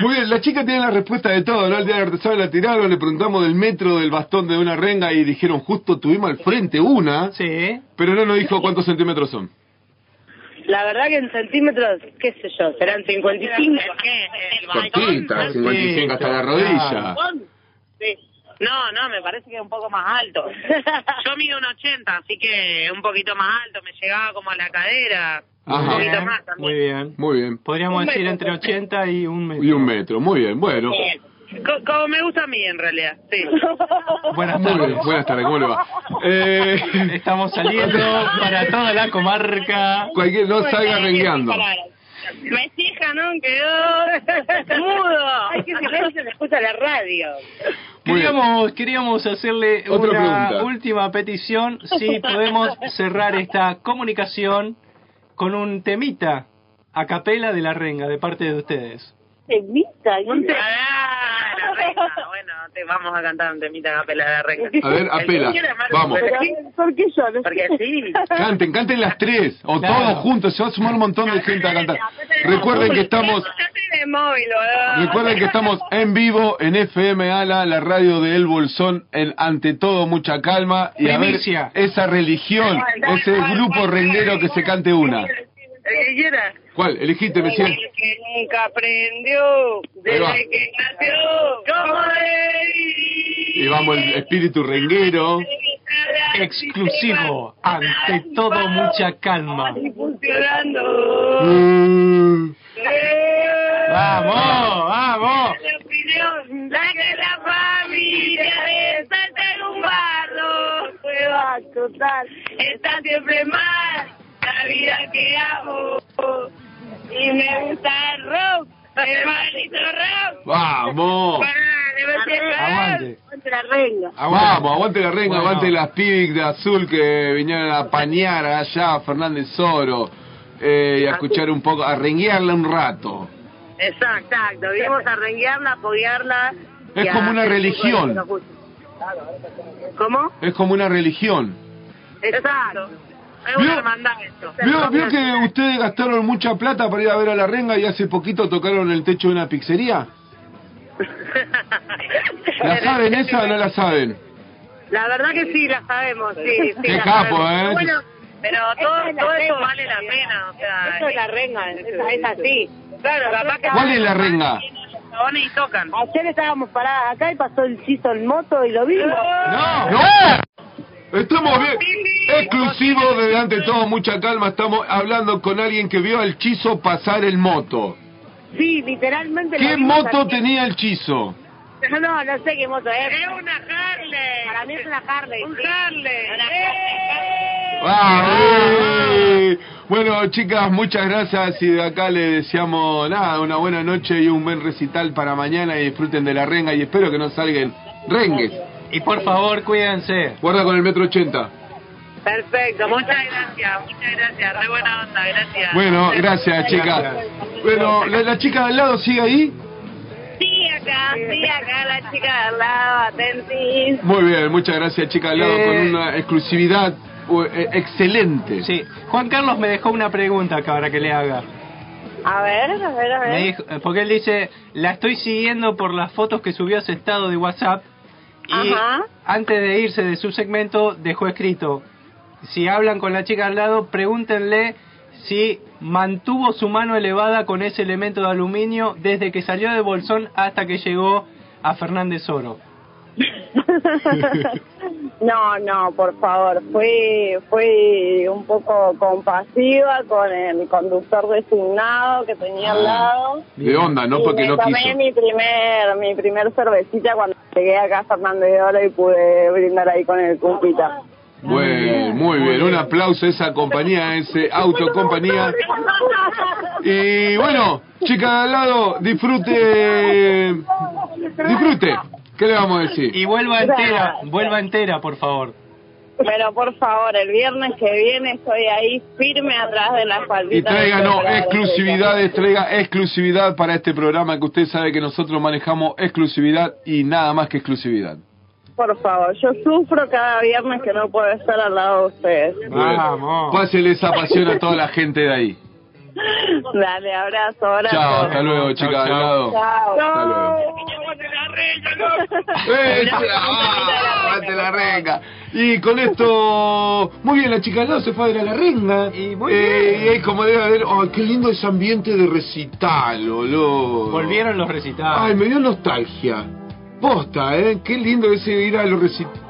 Muy bien, la chica tiene la respuesta de todo, ¿no? El día del artesano la tiraron, le preguntamos del metro, del bastón de una renga y dijeron justo tuvimos al frente una. Sí. Pero no nos dijo cuántos centímetros son. La verdad que en centímetros, qué sé yo, serán 55. Cortita, 55 hasta la rodilla. Sí. No, no, me parece que es un poco más alto. Yo mido un 80, así que un poquito más alto, me llegaba como a la cadera. Un Ajá. poquito más también. Muy bien. Muy bien. Podríamos Un decir entre 80 y un metro. Y un metro, muy bien, bueno. Co- Como me gusta a mí, en realidad, sí. Buenas Muy tardes. bien, buenas tardes, ¿cómo le va? Eh, Estamos saliendo para toda la comarca. Cualquier, no salga rengueando. Me fija, ¿no? Quedó mudo. Ay, qué silencio, se escucha la radio. Queríamos, queríamos hacerle Otra una pregunta. última petición, si podemos cerrar esta comunicación con un temita a capela de la renga de parte de ustedes. Temita, un te- Ah, la reina. Bueno, te vamos a cantar un temita a capela la reina. A ver, apela. Vamos. ¿por yo? Porque sí. Canten, canten las tres, o Claro. todos juntos, se va a sumar un montón de gente a cantar. Recuerden que estamos, recuerden que estamos en vivo en FM Ala, la radio de El Bolsón, en Ante Todo Mucha Calma, y a ver esa religión, ese grupo renguero que se cante una. Que quiera. ¿Cuál? Elegiste, me El que nunca aprendió desde que nació. ¿Cómo debe vivir? Y vamos, el espíritu renguero. Exclusivo, ante todo mucha calma. Mm. ¡Vamos, vamos! La que la familia está en un barro. Total. Está siempre mal la vida que amo. Y me gusta el rock, el maldito rock. ¡Vamos! Aguante. Ponte la renga. Vamos, aguante la renga, Bueno. aguante las Pibic de azul que vinieron a pañar allá a Fernández Oro eh, y a escuchar un poco, a renguearla un rato. Exacto, exacto. Vinimos a renguearla, apoyarla. Es a como una religión. ¿Cómo? Es como una religión. Exacto. ¿Vio? una hermandad esto. ¿Vio, vio que ustedes gastaron mucha plata para ir a ver a la renga y hace poquito tocaron el techo de una pizzería? ¿La saben esa o no la saben? La verdad que sí, la sabemos, sí. sí Qué la capo, sabemos. ¿eh? Bueno, Pero todo, es todo eso renga. vale la pena, o sea... Eso es la renga, es, es así. Claro, capaz que... ¿Cuál es la renga? Y tocan. Ayer estábamos paradas acá y pasó el chizo en moto y lo vimos. ¡No! Estamos bien. Exclusivo de ante todo, mucha calma. Estamos hablando con alguien que vio al chizo pasar el moto. Sí, literalmente ¿Qué moto aquí. tenía el chizo? No, no, no sé qué moto es. Es una Harley. Para mí es una Harley. Un sí. Harley. ¡Eh! Bueno, chicas, muchas gracias y de acá le deseamos nada, una buena noche y un buen recital para mañana y disfruten de la renga y espero que no salgan rengues. Y por favor, cuídense. Guarda con el metro ochenta. Perfecto, muchas gracias, muchas gracias, re buena onda, gracias. Bueno, gracias, chicas. Bueno, ¿la, la chica de al lado sigue ahí? Sí, acá, sí, acá, la chica de al lado, atentis. Muy bien, muchas gracias, chica al lado, Eh. con una exclusividad uh, eh, excelente. Sí, Juan Carlos me dejó una pregunta acá para que le haga. A ver, a ver, a ver. Me dijo, porque él dice, la estoy siguiendo por las fotos que subió a su estado de WhatsApp y Ajá. antes de irse de su segmento dejó escrito, si hablan con la chica al lado, pregúntenle si mantuvo su mano elevada con ese elemento de aluminio desde que salió de Bolsón hasta que llegó a Fernández Oro. No, no, por favor, fui, fui un poco compasiva con el conductor designado que tenía al lado. De onda, no Y porque me no tomé quiso. mi primer, mi primer cervecita cuando llegué acá a Fernández de Oro y pude brindar ahí con el cumpita. Bueno, muy bien, un aplauso a esa compañía, a ese autocompañía. Y bueno, chica de al lado, disfrute, disfrute. ¿Qué le vamos a decir? Y vuelva entera, vuelva entera, por favor. Pero por favor, el viernes que viene estoy ahí firme atrás de la Y faldita. tráiganos exclusividades, traiga exclusividad para este programa que usted sabe que nosotros manejamos exclusividad y nada más que exclusividad. Por favor, yo sufro cada viernes que no puedo estar al lado de ustedes. Bueno, Pásele esa pasión a toda la gente de ahí. Dale, abrazo, abrazo. Chao, hasta luego, chica, de lado. Chao. Hasta luego. Eh, ah, aguante la renga. Y con esto, muy bien, la chica lado se fue a ver a la renga. Y muy Y ahí como debe haber, ay, qué lindo ese ambiente de recital, boludo. Volvieron los recitales. Ay, me dio nostalgia. Posta, ¿eh? Qué lindo ese ir a los recitales.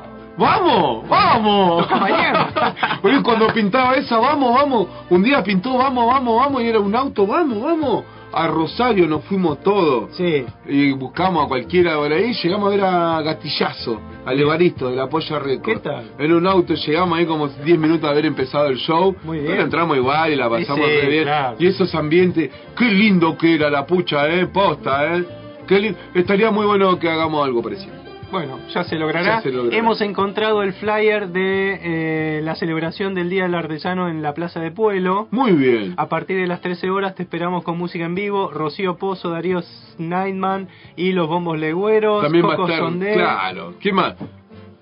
¡Vamos! ¡Vamos! Porque cuando pintaba esa, vamos, vamos. Un día pintó, vamos, vamos, vamos, y era un auto, vamos, vamos. A Rosario nos fuimos todos. Sí. Y buscamos a cualquiera por ahí, llegamos a ver a Gatillazo, al Evaristo de la Polla Record. ¿Qué tal? En un auto llegamos ahí como 10 minutos de haber empezado el show. Muy bien. Pero entramos igual y la pasamos Sí, re bien. claro. Y esos ambientes, qué lindo que era la pucha, eh, posta, eh. Qué lindo. Estaría muy bueno que hagamos algo parecido. Bueno, ya se logrará. Ya se logrará. Hemos encontrado el flyer de eh, la celebración del Día del Artesano en la Plaza de Pueblo. Muy bien. A partir de las 13 horas te esperamos con música en vivo. Rocío Pozo, Darío Snidman y los Bombos Legüeros. También va a estar, Sondé. claro. ¿Qué más?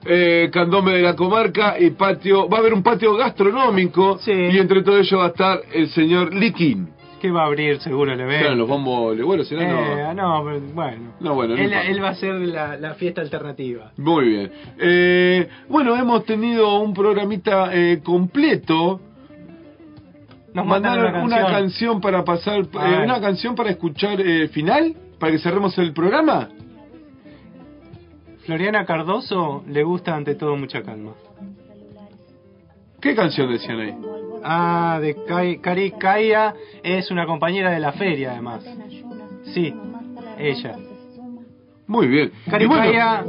Eh, candombe de la comarca y patio, va a haber un patio gastronómico y entre todo ello va a estar el señor Likin. Que va a abrir seguro el evento. Claro, los bombos legüeros, si no, Eh, no. no, pero bueno. No, bueno, no él, va a ser la, la fiesta alternativa. Muy bien. Eh, bueno, hemos tenido un programita eh, completo. Nos mandaron una canción. canción para pasar, eh, Ay. una canción para escuchar eh, final, para que cerremos el programa. Floriana Cardoso le gusta ante todo mucha calma. ¿Qué canción decían ahí? Ah, de Kai- Cari Kaya es una compañera de la feria además. Sí, ella. Muy bien. Cari Y bueno, Kaya,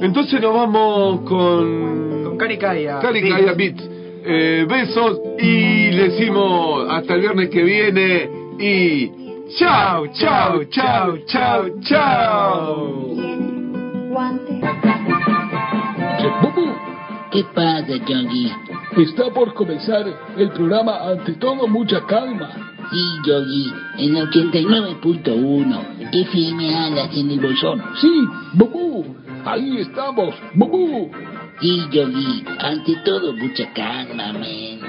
Entonces nos vamos con con Cari Kaya. Cari Sí. Kaya Beats. Eh, besos y le decimos hasta el viernes que viene y chao, chao, chao, chao, chao. ¿Qué pasa, Yogi? Está por comenzar el programa Ante todo mucha calma. Sí, Yogi, en 89.1 FM Alas en el bolsón. Sí, Bubú, ahí estamos, Bubú. Sí, Yogi, ante todo mucha calma, men.